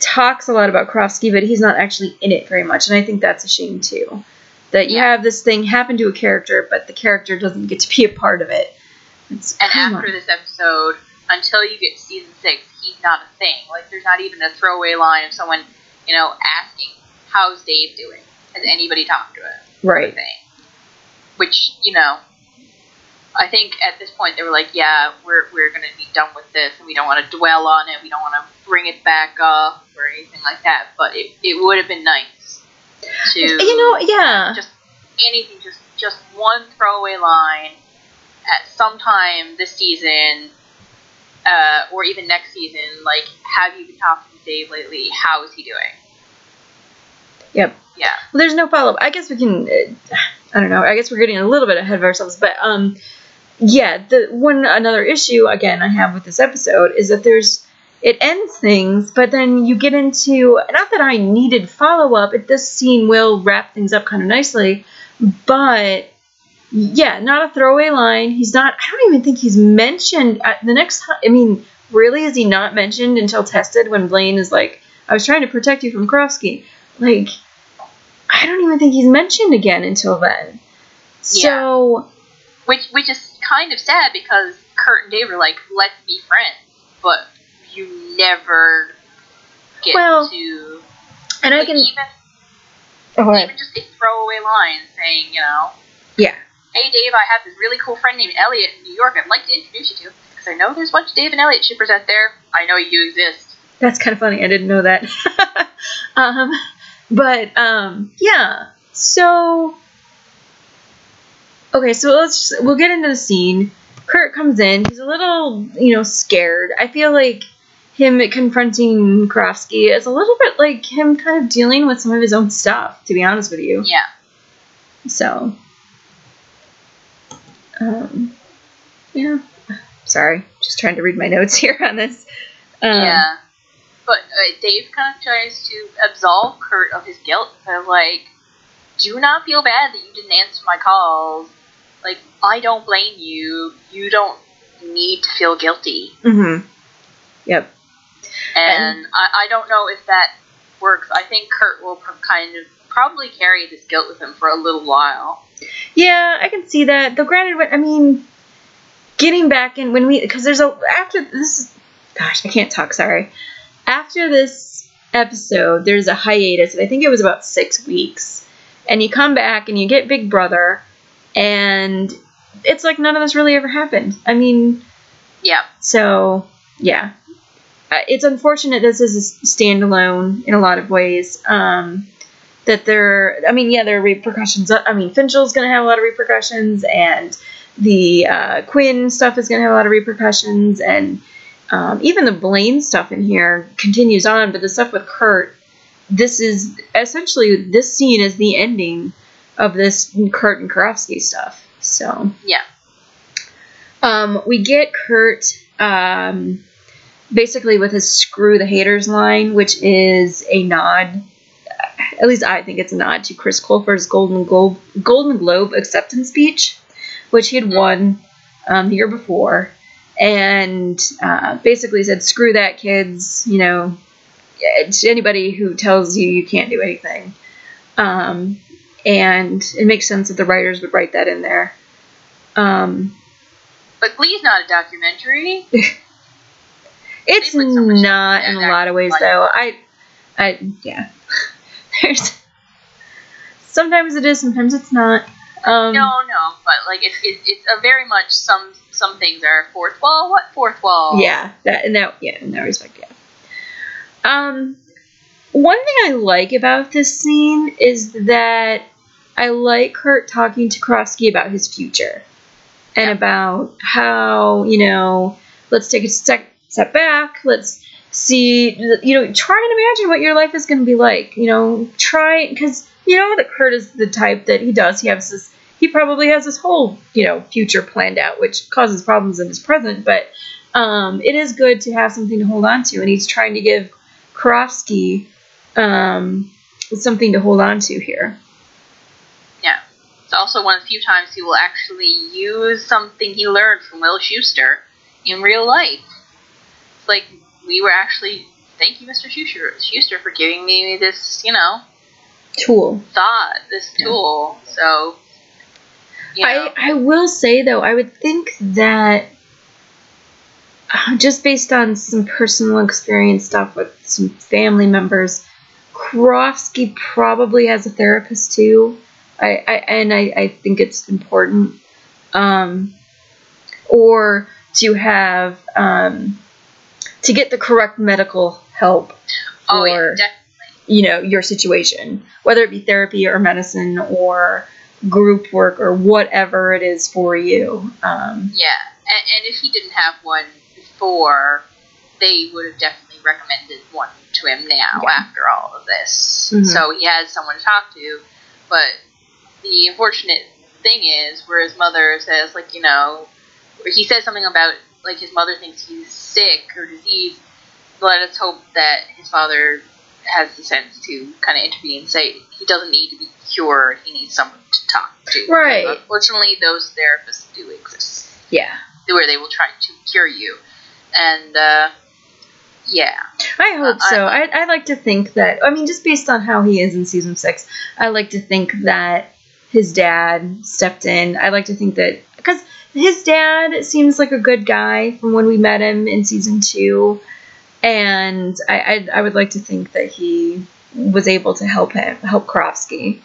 talks a lot about Karofsky, but he's not actually in it very much, and I think that's a shame too. That you
Yeah.
have this thing happen to a character, but the character doesn't get to be a part of it. It's,
And after
on.
this episode, until you get to season six, he's not a thing. Like, there's not even a throwaway line of someone, you know, asking, "How's Dave doing?" Has anybody talked to him?
right.
Thing. Which, you know, I think at this point they were like, "Yeah, we're we're gonna be done with this, and we don't want to dwell on it. We don't want to bring it back up or anything like that." But it, it would have been nice to
You know, yeah.
just anything, just just one throwaway line at some time this season, uh, or even next season. Like, have you been talking to Dave lately? How is he doing?
Yep.
Yeah,
Well, there's no follow up. I guess we can. Uh, I don't know. I guess we're getting a little bit ahead of ourselves, but um, yeah. The one another issue again I have with this episode is that there's it ends things, but then you get into not that I needed follow up. It this scene will wrap things up kind of nicely, but yeah, not a throwaway line. He's not. I don't even think he's mentioned uh, the next time. I mean, really, is he not mentioned until tested when Blaine is like, "I was trying to protect you from Karofsky." Like, I don't even think he's mentioned again until then. So
which which is kind of sad because Kurt and Dave are like, let's be friends, but you never get
Well,
to.
and I can.
even
Oh,
even just a throwaway line saying, you know,
yeah.
Hey Dave, I have this really cool friend named Elliott in New York. I'd like to introduce you to because I know there's a bunch of Dave and Elliott shippers out there. I know you exist.
That's kind of funny. I didn't know that. um, but um, yeah. So okay, so let's just, we'll get into the scene. Kurt comes in. He's a little, you know, scared. I feel like him confronting Karofsky is a little bit like him kind of dealing with some of his own stuff. To be honest with you.
Yeah.
So, um, yeah. Sorry, just trying to read my notes here on this. Um,
yeah. But uh, Dave kind of tries to absolve Kurt of his guilt. Like, do not feel bad that you didn't answer my calls. Like, I don't blame you. You don't need to feel guilty.
Mm-hmm. Yep.
And I, I don't know if that works. I think Kurt will kind of probably carry this guilt with him for a little while.
Yeah, I can see that. Though, granted, I mean, getting back in when we because there's a after this. Gosh, I can't talk. Sorry. After this episode, there's a hiatus. I think it was about six weeks, and you come back and you get Big Brother, and it's like none of this really ever happened. I mean,
Yeah.
So, yeah. Uh, it's unfortunate this is a standalone in a lot of ways. Um, that there, I mean, yeah, there are repercussions. I mean, Finchel's going to have a lot of repercussions, and the uh, Quinn stuff is going to have a lot of repercussions, and um, even the Blaine stuff in here continues on. But the stuff with Kurt, this is essentially this scene is the ending of this Kurt and Karofsky stuff. So
Yeah.
um, we get Kurt um, basically with his "screw the haters" line, which is a nod. At least I think it's a nod to Chris Colfer's Golden Globe Golden Globe acceptance speech, which he had won um, the year before, and uh, basically said, "Screw that, kids." You know, to anybody who tells you you can't do anything. Um, and it makes sense that the writers would write that in there. Um,
But Glee's not a documentary.
It's
so
not
in
in a lot of ways though. I I yeah. There's sometimes it is, sometimes it's not. Um
no, no, but like it's it, it's a very much some some things are fourth wall. What fourth wall?
yeah, that in that yeah, in that respect, yeah. Um one thing I like about this scene is that I like Kurt talking to Karofsky about his future and
Yeah.
about how, you know, let's take a step step back, let's see, you know, try and imagine what your life is going to be like, you know, try, because you know that Kurt is the type that he does, he has this, he probably has this whole, you know, future planned out, which causes problems in his present, but um, it is good to have something to hold on to, and he's trying to give Karofsky um, something to hold on to here.
Yeah. It's also one of the few times he will actually use something he learned from Will Schuester in real life. It's like we were actually thank you, Mr. Schuester, Schuester for giving me this, you know,
Tool.
thought, this
Yeah.
tool. So you know,
I, I will say though, I would think that uh, just based on some personal experience stuff with some family members, Karofsky probably has a therapist too. I, I and I, I think it's important. Um, or to have um, to get the correct medical help for
oh yeah,
you know your situation whether it be therapy or medicine or group work or whatever it is for you um,
Yeah, and, and if he didn't have one before, they would have definitely recommended one to him now
Yeah.
after all of this.
Mhm.
So he has someone to talk to. But the unfortunate thing is, where his mother says, like, you know, he says something about, like, his mother thinks he's sick or diseased. Let us hope that his father has the sense to kind of intervene and say he doesn't need to be cured, he needs someone to talk to.
Right.
Unfortunately, those therapists do exist
yeah
where they will try to cure you. And uh, yeah,
i hope
Uh,
so I, I like to think that i mean just based on how he is in season six i like to think that his dad stepped in i like to think that because his dad seems like a good guy from when we met him in season two and I, I, I would like to think that he was able to help him help Karofsky.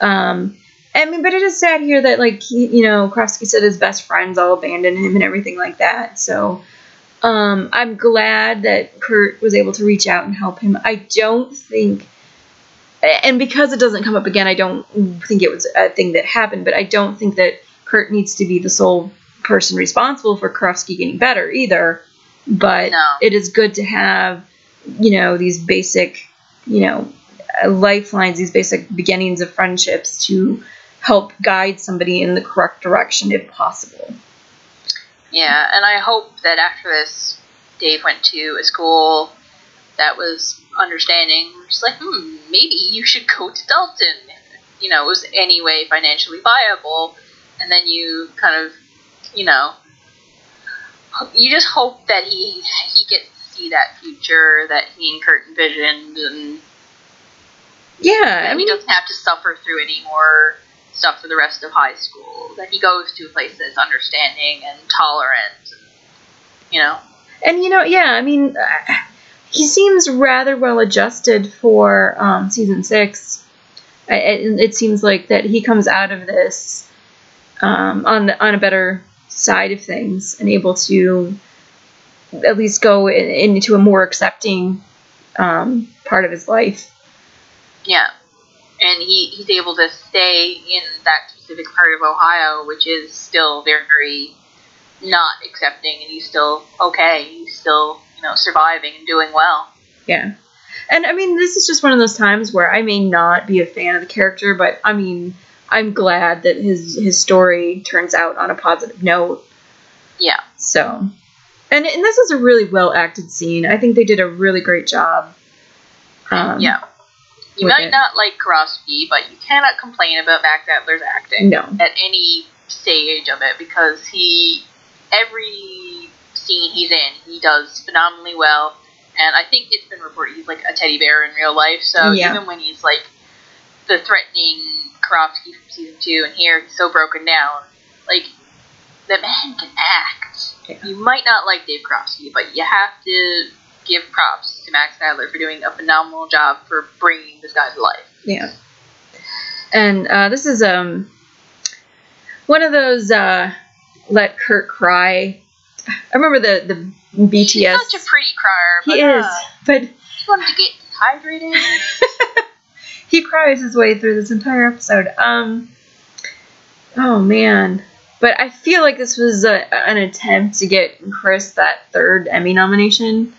Um, I mean, but it is sad here that like he, you know Karofsky said his best friends all abandoned him and everything like that. So um, I'm glad that Kurt was able to reach out and help him. I don't think, and because it doesn't come up again, I don't think it was a thing that happened. But I don't think that Kurt needs to be the sole person responsible for Karofsky getting better either. But
No.
it is good to have, you know, these basic, you know, lifelines, these basic beginnings of friendships to help guide somebody in the correct direction if possible.
yeah. And I hope that after this, Dave went to a school that was understanding. Just like, hmm, maybe you should go to Dalton. You know, it was anyway financially viable, and then you kind of, you know, you just hope that he he gets to see that future that he and Kurt envisioned, and
Yeah, I
that he doesn't have to suffer through any more stuff for the rest of high school. That he goes to a place that's understanding and tolerant. You know,
and you know, yeah, I mean, uh, he seems rather well adjusted for um, season six. It, it seems like that he comes out of this um, on the, on a better side of things and able to at least go in, into a more accepting um, part of his life.
yeah. and he he's able to stay in that specific part of Ohio, which is still very not accepting, and he's still okay. He's still you know surviving and doing well.
Yeah. And I mean, this is just one of those times where I may not be a fan of the character, but I mean, I'm glad that his his story turns out on a positive note.
Yeah,
So, and and this is a really well acted scene. I think they did a really great job. Um,
yeah. You might
it.
not like Karofsky, but you cannot complain about Max Adler's acting
No.
at any stage of it because he every scene he's in, he does phenomenally well. And I think it's been reported he's like a teddy bear in real life. So
Yeah.
even when he's like the threatening Karofsky from season two, and here he's so broken down, like the man can act.
Yeah.
You might not like Dave Karofsky, but you have to give props to Max Adler for doing a phenomenal job for bringing this guy to life.
Yeah. And uh, this is um one of those uh, let Kurt cry. I remember the the BTS.
He's such a pretty crier. But,
he is,
uh,
but
he wanted to get dehydrated.
he cries his way through this entire episode. Um, oh man, but I feel like this was a, an attempt to get Chris that third Emmy nomination,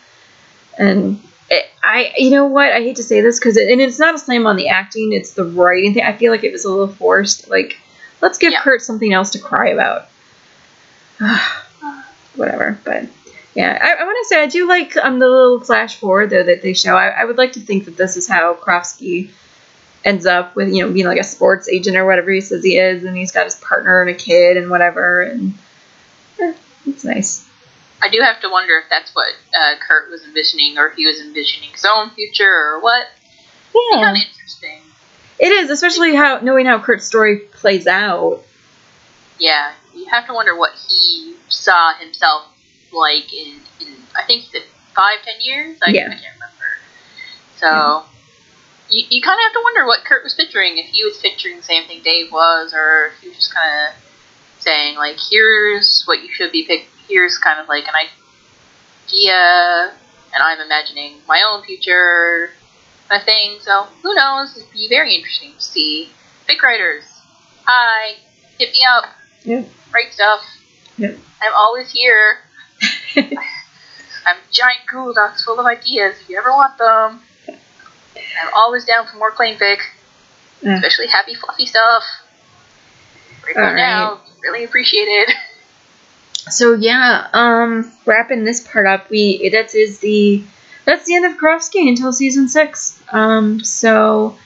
and it, I, you know what, I hate to say this because, it, and it's not a slam on the acting, it's the writing thing. I feel like it was a little forced. Like, let's give
Yeah.
Kurt something else to cry about. Whatever, but. Yeah, I, I want to say I do like um the little flash forward though that they show. I, I would like to think that this is how Karofsky ends up with you know being like a sports agent or whatever he says he is, and he's got his partner and a kid and whatever, and eh, it's nice.
I do have to wonder if that's what uh, Kurt was envisioning, or if he was envisioning his own future, or what.
Yeah,
Kind of interesting.
it is, especially how knowing how Kurt's story plays out.
Yeah, you have to wonder what he saw himself like in, in I think he said five, ten years. I,
Yeah.
I can't remember. So you, you kind of have to wonder what Kurt was picturing. If he was picturing the same thing Dave was, or if he was just kind of saying like, "Here's what you should be pick. Here's kind of like an idea," and I'm imagining my own future kind of thing. So who knows? It'd be very interesting to see. Big writers, hi, hit me up
Yep.
great stuff.
Yep.
I'm always here. I'm a giant Google Docs full of ideas if you ever want them. I'm always down for more Klaine fic,
Yeah.
especially happy fluffy stuff. Right
All
now, really appreciated.
So yeah, um, wrapping this part up, we that is the that's the end of Karofsky until season six. Um, so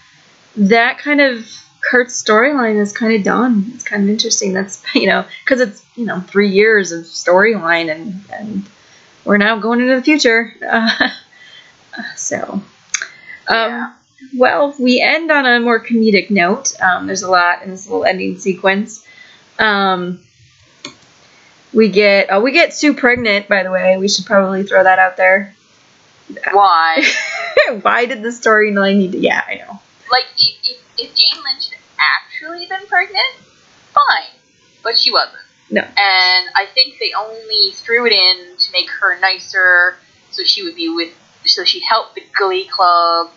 that kind of Kurt's storyline is kind of done. It's kind of interesting. That's you know because it's you know three years of storyline and and we're now going into the future. Uh, so. Um. Well, we end on a more comedic note. Um, there's a lot in this little ending sequence. Um, we get oh, we get Sue pregnant. By the way, we should probably throw that out there.
Why?
Why did the storyline need to? Yeah, I know.
like, if, if, if Jane Lynch had actually been pregnant, fine. But she wasn't.
No.
And I think they only threw it in to make her nicer, so she would be with, so she'd help the Glee Club.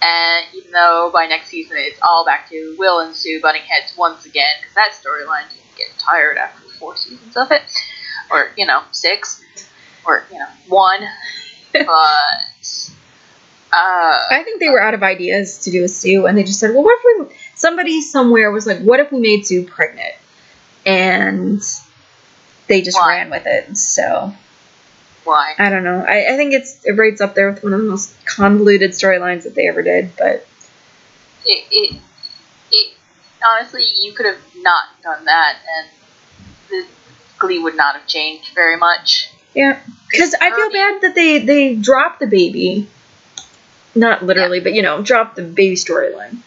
And even though by next season it's all back to Will and Sue butting heads once again, because that storyline didn't get tired after four seasons of it, or you know six, or you know one. but uh,
I think they were out of ideas to do a Sue, and they just said, "Well, what if we?" Somebody somewhere was like, "What if we made Sue pregnant?" And they just ran with it. So
why?
I don't know. I, I think it's it rates up there with one of the most convoluted storylines that they ever did. But
it, it, it honestly, you could have not done that, and the Glee would not have changed very much.
yeah, because I feel bad that they they dropped the baby, not literally, but you know, dropped the baby storyline.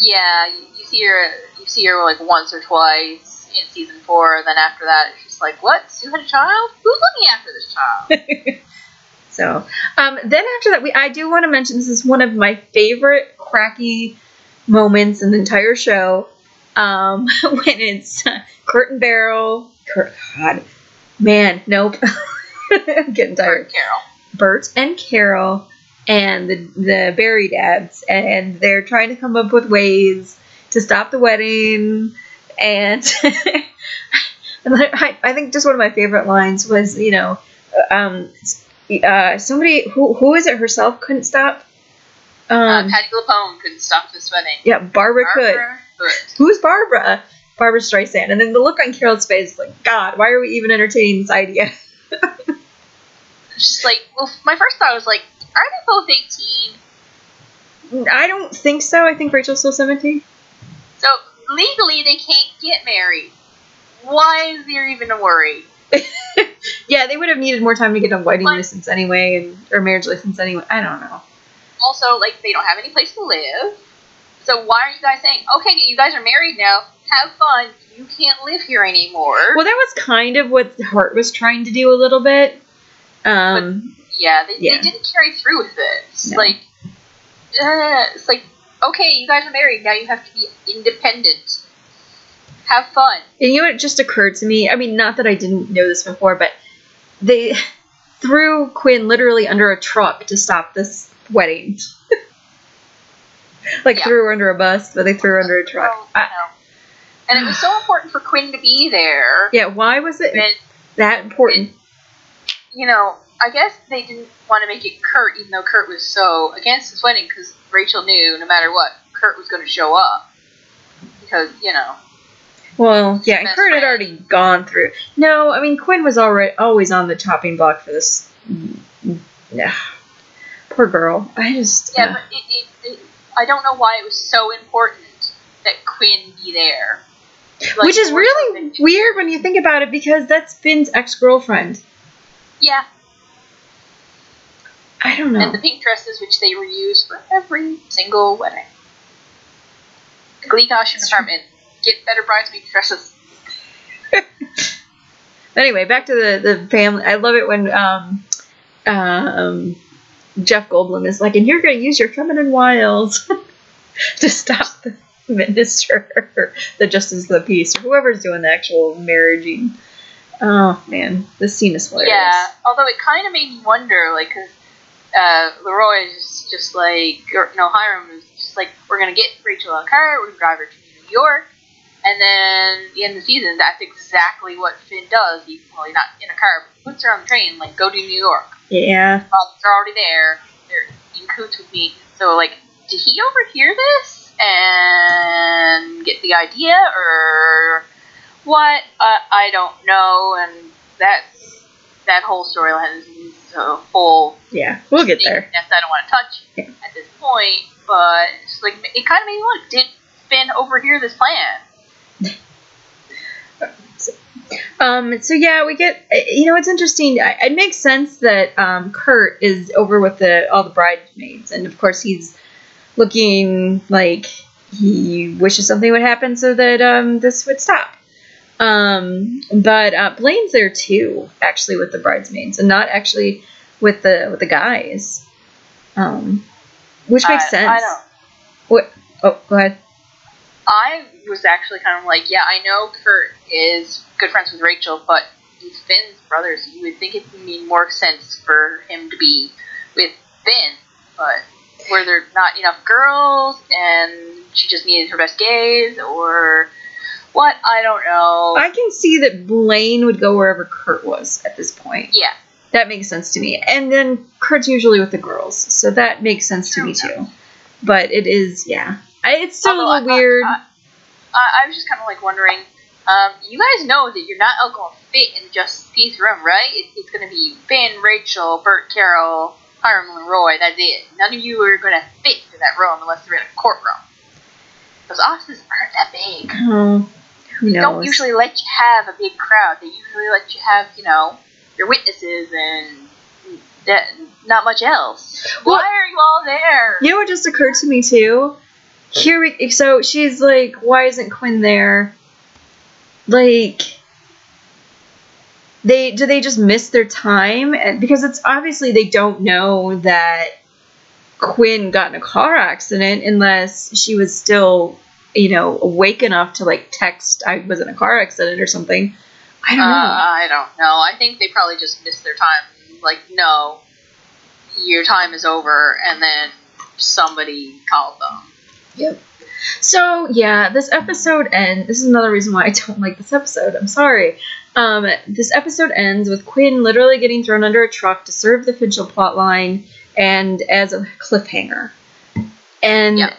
Yeah, you, you see her, you see her like once or twice in season four, and then after that, just like, what? Sue had a child? Who's looking after this child?
So um, then after that, we I do want to mention this is one of my favorite cracky moments in the entire show. Um, when it's uh, Kurt and Beryl, Kurt, God, man, nope, I'm getting tired.
Carol.
Burt and Carol and the the Berry dads, and they're trying to come up with ways to stop the wedding. And, and I, I think just one of my favorite lines was, you know, um, uh, somebody who who is it herself couldn't stop.
Uh,
Um,
Patti LuPone couldn't stop this wedding.
yeah, Barbara, could.
Barbara could.
Who's Barbara? Barbra Streisand. And then the look on Carol's face, is like, God, why are we even entertaining this idea?
Just like, well, my first thought was like, are they both 18?
I don't think so. I think Rachel's still 17.
So legally they can't get married. Why is there even a worry?
yeah, they would have needed more time to get a wedding license anyway, and, or marriage license anyway. I don't know.
Also, like, they don't have any place to live. So why are you guys saying, okay, you guys are married now, have fun, you can't live here anymore?
Well, that was kind of what Hart was trying to do a little bit. Um,
yeah, they,
Yeah.
they didn't carry through with it. It's
No.
like, uh, it's like, okay, you guys are married, now you have to be independent. Have fun.
and you know what just occurred to me? I mean, not that I didn't know this before, but they threw Quinn literally under a truck to stop this wedding. like
Yeah.
threw her under a bus, but they threw her under a truck.
Oh, you
I-
And it was so important for Quinn to be there.
yeah, why was it
And,
that important?
you know, I guess they didn't want to make it Kurt, even though Kurt was so against this wedding, because Rachel knew no matter what, Kurt was going to show up. Because, you know,
Well, yeah, and Kurt had already gone through. No, I mean Quinn was already always on the chopping block for this. Yeah, poor girl. I just
yeah,
uh,
but it, it, it, I don't know why it was so important that Quinn be there. Like,
which is really weird when you think about it because that's Finn's ex girlfriend.
Yeah,
I don't know.
and the pink dresses, which they reuse for every single wedding. Glee costume department, get better bridesmaid dresses.
anyway, back to the the family. I love it when um um Jeff Goldblum is like, and you're going to use your feminine wiles to stop the minister, the justice of the peace, or whoever's doing the actual marriaging. Oh man, this scene is hilarious.
Yeah, although it kind of made me wonder, like, because uh, Leroy is just like, or, no, Hiram is just like, we're gonna get Rachel on a car, we're gonna drive her to New York, and then the end of the season, that's exactly what Finn does. He, well, he's not in a car, but he puts her on the train, like, go to New York.
Yeah.
Well, they're already there. They're in coots with me. So, like, did he overhear this and get the idea, or what? Uh, I don't know. And that's that whole storyline is a whole
Yeah. We'll get there.
that I don't want to touch
Yeah.
at this point. But it's like it kind of made me look. Did Finn overhear this plan?
Um, so yeah, we get. You know, it's interesting. I- It makes sense that um, Kurt is over with the all the bridesmaids, and of course he's looking like he wishes something would happen so that um, this would stop. Um, but uh, Blaine's there too, actually, with the bridesmaids, and not actually with the with the guys. Um, which makes
I-
sense.
I don't.
What? Oh, go ahead.
I was actually kind of like, yeah, I know Kurt is good friends with Rachel, but he's Finn's brother, so you would think it would make more sense for him to be with Finn. But were there not enough girls, and she just needed her best gays, or what? I don't know.
I can see that Blaine would go wherever Kurt was at this point.
yeah,
That makes sense to me. And then Kurt's usually with the girls, so that makes sense to me too. But it is, yeah. I, it's still
Although
a
I
little
thought-
weird.
I, I, I was just kind of like wondering. Um, you guys know that you're not all going to fit in just Pete's room, right? It, it's going to be Ben, Rachel, Burt, Carol, Hiram, and Roy. That's it. None of you are going to fit into that room unless they're in a courtroom. Those offices aren't that big.
oh, who
They don't usually let you have a big crowd. They usually let you have, you know, your witnesses and that, not much else.
Well-
Why are you all there?
you know what just occurred to me too? Here we so she's like, why isn't Quinn there? Like they do they just miss their time? And because it's obviously they don't know that Quinn got in a car accident unless she was still, you know, awake enough to like text I was in a car accident or something. I
Uh,
don't know.
I don't know. I think they probably just missed their time. Like, no, your time is over, and then somebody called them.
Yep. So yeah, this episode ends. This is another reason why I don't like this episode. I'm sorry. Um, this episode ends with Quinn literally getting thrown under a truck to serve the Finchel plotline, and as a cliffhanger. And
Yep.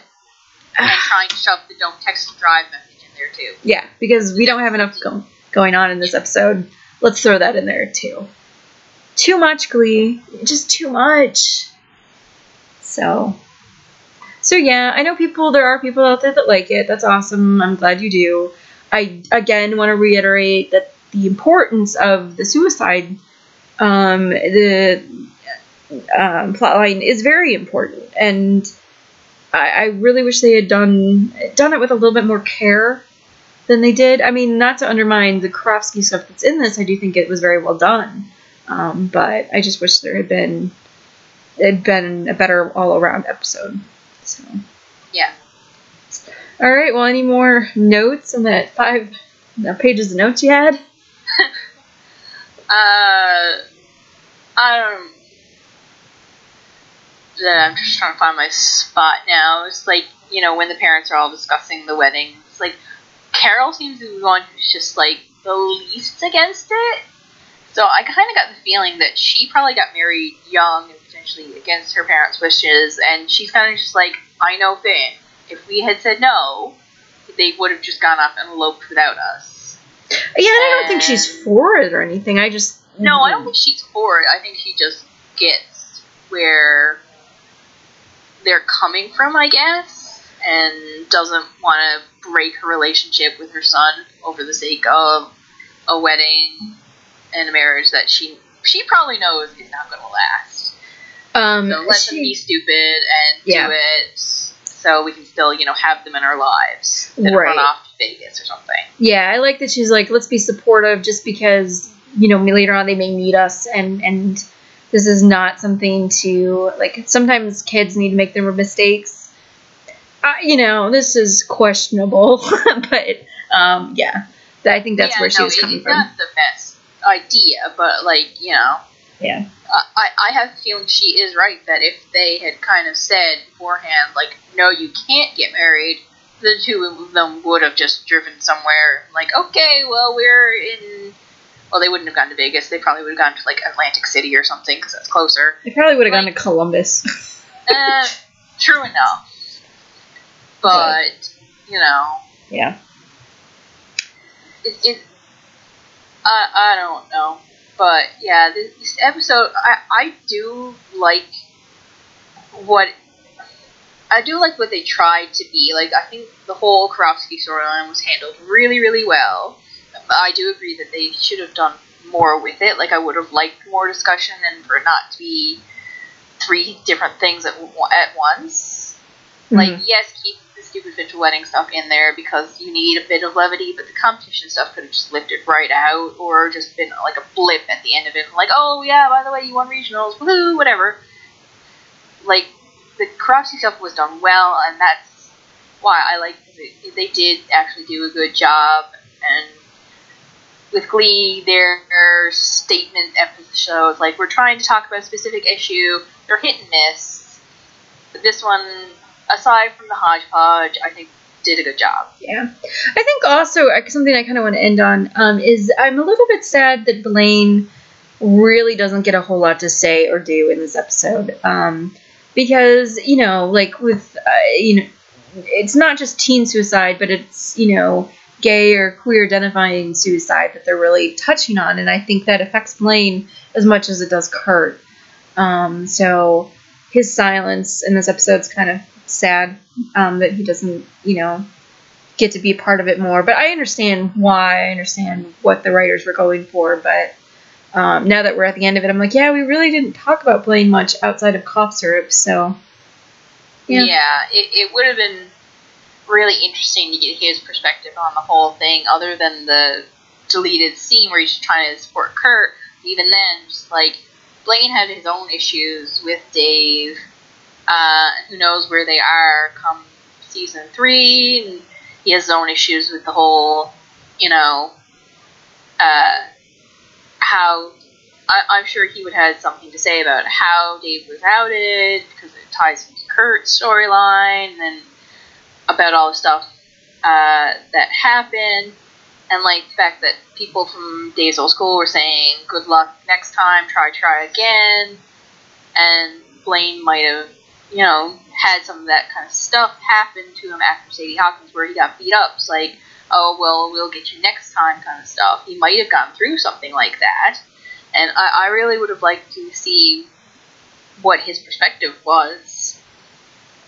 And trying to shove the don't text and drive message in there too.
yeah, because we don't have enough go- going on in this episode, let's throw that in there too. Too much Glee, just too much. So, so yeah, I know people. There are people out there that like it. That's awesome. I'm glad you do. I again want to reiterate that the importance of the suicide, um, the um, plotline is very important, and I, I really wish they had done done it with a little bit more care than they did. I mean, not to undermine the Karofsky stuff that's in this, I do think it was very well done. Um, but I just wish there had been had been a better all around episode. So
Yeah.
all right, well, any more notes on that five pages of notes you had?
Uh, I don't. Yeah, I'm just trying to find my spot now. It's like you know when the parents are all discussing the wedding. It's like Carol seems to be the one who's just like the least against it. So I kind of got the feeling that she probably got married young and potentially against her parents' wishes, and she's kind of just like, I know Finn. If we had said no, they would have just gone off and eloped without us.
Yeah, and I don't think she's for it or anything. I just
No, I don't mm-hmm. think she's for it. I think she just gets where they're coming from, I guess, and doesn't want to break her relationship with her son over the sake of a wedding and a marriage that she she probably knows is not going to last.
Um,
So let
she-
them be stupid and
Yeah.
do it so we can still, you know, have them in our lives and
Right.
run off to Vegas or something.
Yeah, I like that she's like, let's be supportive just because, you know, later on they may need us and and this is not something to like sometimes kids need to make their mistakes. Uh, you know, this is questionable, but um yeah. I think that's
Yeah,
where she was coming from.
not the best idea, but like, you know,
Yeah.
I, I- have a feeling she is right that if they had kind of said beforehand, like, no, you can't get married, the two of them would have just driven somewhere. Like, okay, well, we're in. Well, they wouldn't have gone to Vegas. They probably would have gone to, like, Atlantic City or something because that's closer.
They probably would have gone to Columbus.
uh, true enough. But, you know,
yeah.
it, it I, I don't know. But yeah this, this episode I, I do like what I do like what they tried to be. Like I think the whole Karofsky storyline was handled really really well. I do agree that they should have done more with it. Like I would have liked more discussion and for it not to be three different things at, at once. Like
Mhm.
yes keep stupid wedding stuff in there because you need a bit of levity but the competition stuff could have just lifted right out or just been like a blip at the end of it like oh yeah by the way you won regionals woohoo whatever like the Karofsky stuff was done well and that's why I like it. they did actually do a good job and with Glee, their statement episodes, like we're trying to talk about a specific issue, they're hit and miss. But this one, aside from the hodgepodge, I think did a good job.
Yeah, I think also uh, something I kind of want to end on um, is I'm a little bit sad that Blaine really doesn't get a whole lot to say or do in this episode um, because you know, like with uh, you know, it's not just teen suicide, but it's you know, gay or queer identifying suicide that they're really touching on, and I think that affects Blaine as much as it does Kurt. Um, so his silence in this episode is kind of sad um, that he doesn't, you know, get to be a part of it more. But I understand why. I understand what the writers were going for. But um, now that we're at the end of it, I'm like, yeah, we really didn't talk about Blaine much outside of cough syrup. So
Yeah,
Yeah.
it, it would have been really interesting to get his perspective on the whole thing, other than the deleted scene where he's trying to support Kurt. Even then, just like Blaine had his own issues with Dave. Uh, who knows where they are come season three? And he has his own issues with the whole, you know, uh, how I, I'm sure he would have something to say about how Dave was outed because it ties into Kurt's storyline and about all the stuff uh, that happened and like the fact that people from Dave's old school were saying good luck next time, try try again, and Blaine might have you know had some of that kind of stuff happen to him after Sadie Hawkins where he got beat up. It's like oh well we'll get you next time kind of stuff. He might have gone through something like that, and I, I really would have liked to see what his perspective was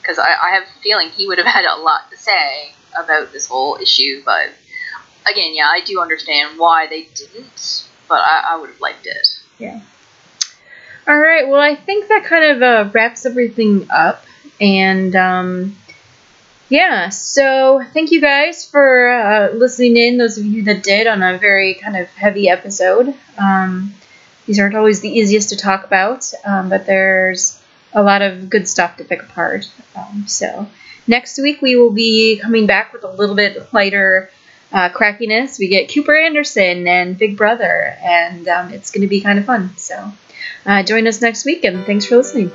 because I, I have a feeling he would have had a lot to say about this whole issue, but again, yeah, I do understand why they didn't, but I, I would have liked it.
All right. Well, I think that kind of uh, wraps everything up. And um, yeah, so thank you guys for uh, listening in, those of you that did, on a very kind of heavy episode. Um, these aren't always the easiest to talk about, um, but there's a lot of good stuff to pick apart. Um, so next week we will be coming back with a little bit lighter uh, crackiness. We get Cooper Anderson and Big Brother, and um, it's going to be kind of fun. So uh, join us next week, and thanks for listening.